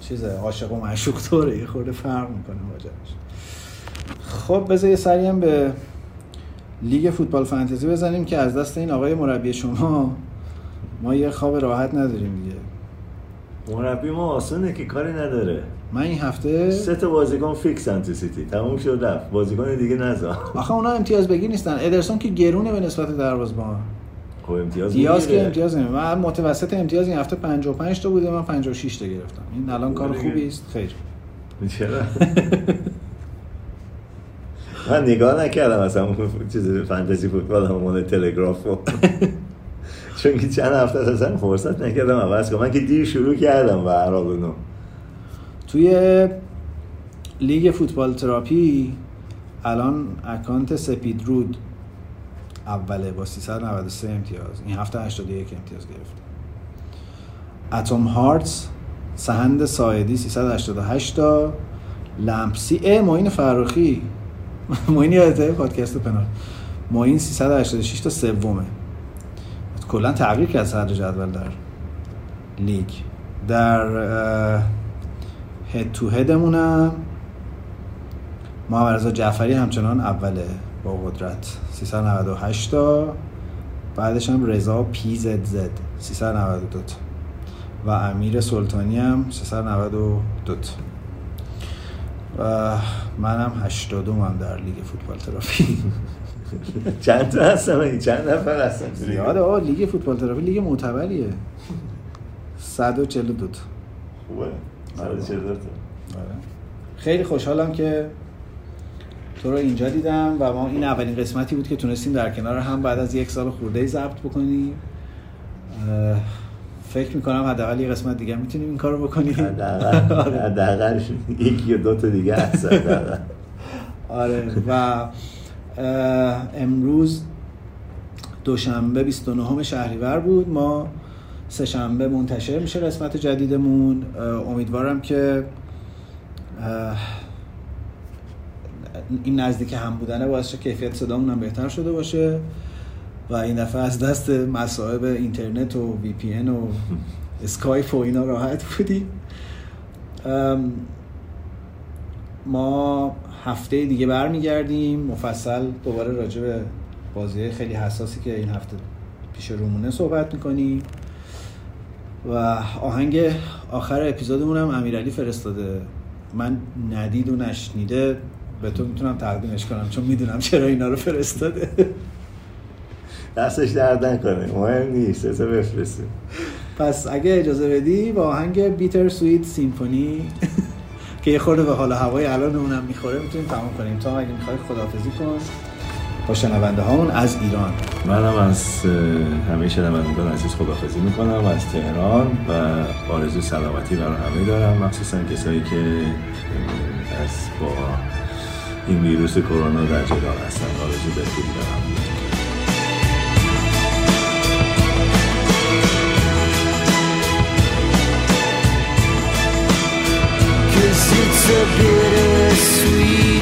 اه، چیزه عاشق و معشوق طوره یه خورده فرق می‌کنه ماجراش خب بذار یه سری هم به لیگ فوتبال فانتزی بزنیم که از دست این آقای مربی شما ما یه خواب راحت نداریم دیگه. مربی ما آسونه که کاری نداره. من این هفته سه تا بازیکن فیکس تو سیتی تموم شد رفت. بازیکن دیگه نذار آخه اونا امتیاز بگیر نیستن. ادرسون که گرونه به نسبت دروازه‌بان خب امتیاز دیاز. که امتیاز نمیده من متوسط امتیاز این هفته 55 تا بوده. من 56 تا گرفتم. این الان کار. خوبی است. خیر. چرا؟ من نگاه نکردم اصلا چیز فانتزی فوتبال همون تلگراف رو چون که چند هفته اصلا فرصت نکردم عوض کنم. من که دیر شروع کردم به هر توی لیگ فوتبال تراپی الان اکانت سپید رود اوله با 393 امتیاز. این هفته 81 امتیاز گرفته اتم هارتس سهند سایدی 388 تا. لمپسی اه معین فراخی معین یادته؟ پادکست پنال معین 386 تا سومه. کلا تغییر کرد صدر جدول در لیگ. در هد تو هدمونم محمد رضا جعفری همچنان اوله. با قدرت. 398 تا. بعدش هم رضا پی زد. زد 392 تا. و امیر سلطانی هم 392 تا. و منم 82 هم در لیگ فوتبال ترافی. چند تا هستم؟ این چند نفر هستم؟ یاد آه لیگ فوتبال ترافی لیگ معتبریه 142 تا. خوبه. 144 تا. آره. خیلی خوشحالم که تو رو اینجا دیدم و ما این اولین قسمتی بود که تونستیم در کنار هم بعد از یک سال خورده ضبط بکنیم. فکر می‌کنم حداقل یه قسمت دیگه می‌تونیم این کارو بکنیم. حداقل آره. حداقل یکی یا دو تا دیگه هست. آره. و امروز دوشنبه 29 شهریور بود. ما سه شنبه منتشر میشه قسمت جدیدمون. امیدوارم که این نزدیک هم بودنه باعث شه کیفیت صدامون هم بهتر شده باشه و این دفعه از دست مصائب اینترنت و VPN و اسکایپ و اینا راحت بودیم. ام، ما هفته دیگه برمیگردیم. مفصل دوباره راجع به بازی خیلی حساسی که این هفته پیش رومونه صحبت می‌کنیم. و آهنگ آخر اپیزودمون هم امیرعلی فرستاده. من ندید و نشنیده به تو می‌تونم تقدیمش کنم چون می‌دونم چرا اینا رو فرستاده. دستش درد نکنه مهم نیست اصلا بفرستیم. پس اگه اجازه بدی با آهنگ بیتر سویت سیمفونی که یه خورده به حال هوای الان اونم می‌خوره می‌تونیم تمام کنیم. تا اگه می‌خوای خداحافظی کن. با شنونده هامون از ایران. منم از همه شنوندگان عزیز خدافزی می‌کنم از تهران و آرزو سلامتی برای همه دارم. مخصوصا کسایی که از با این ویروس کرونا در جدال هستن. آرزو بهبودی دارم Cause it's a bittersweet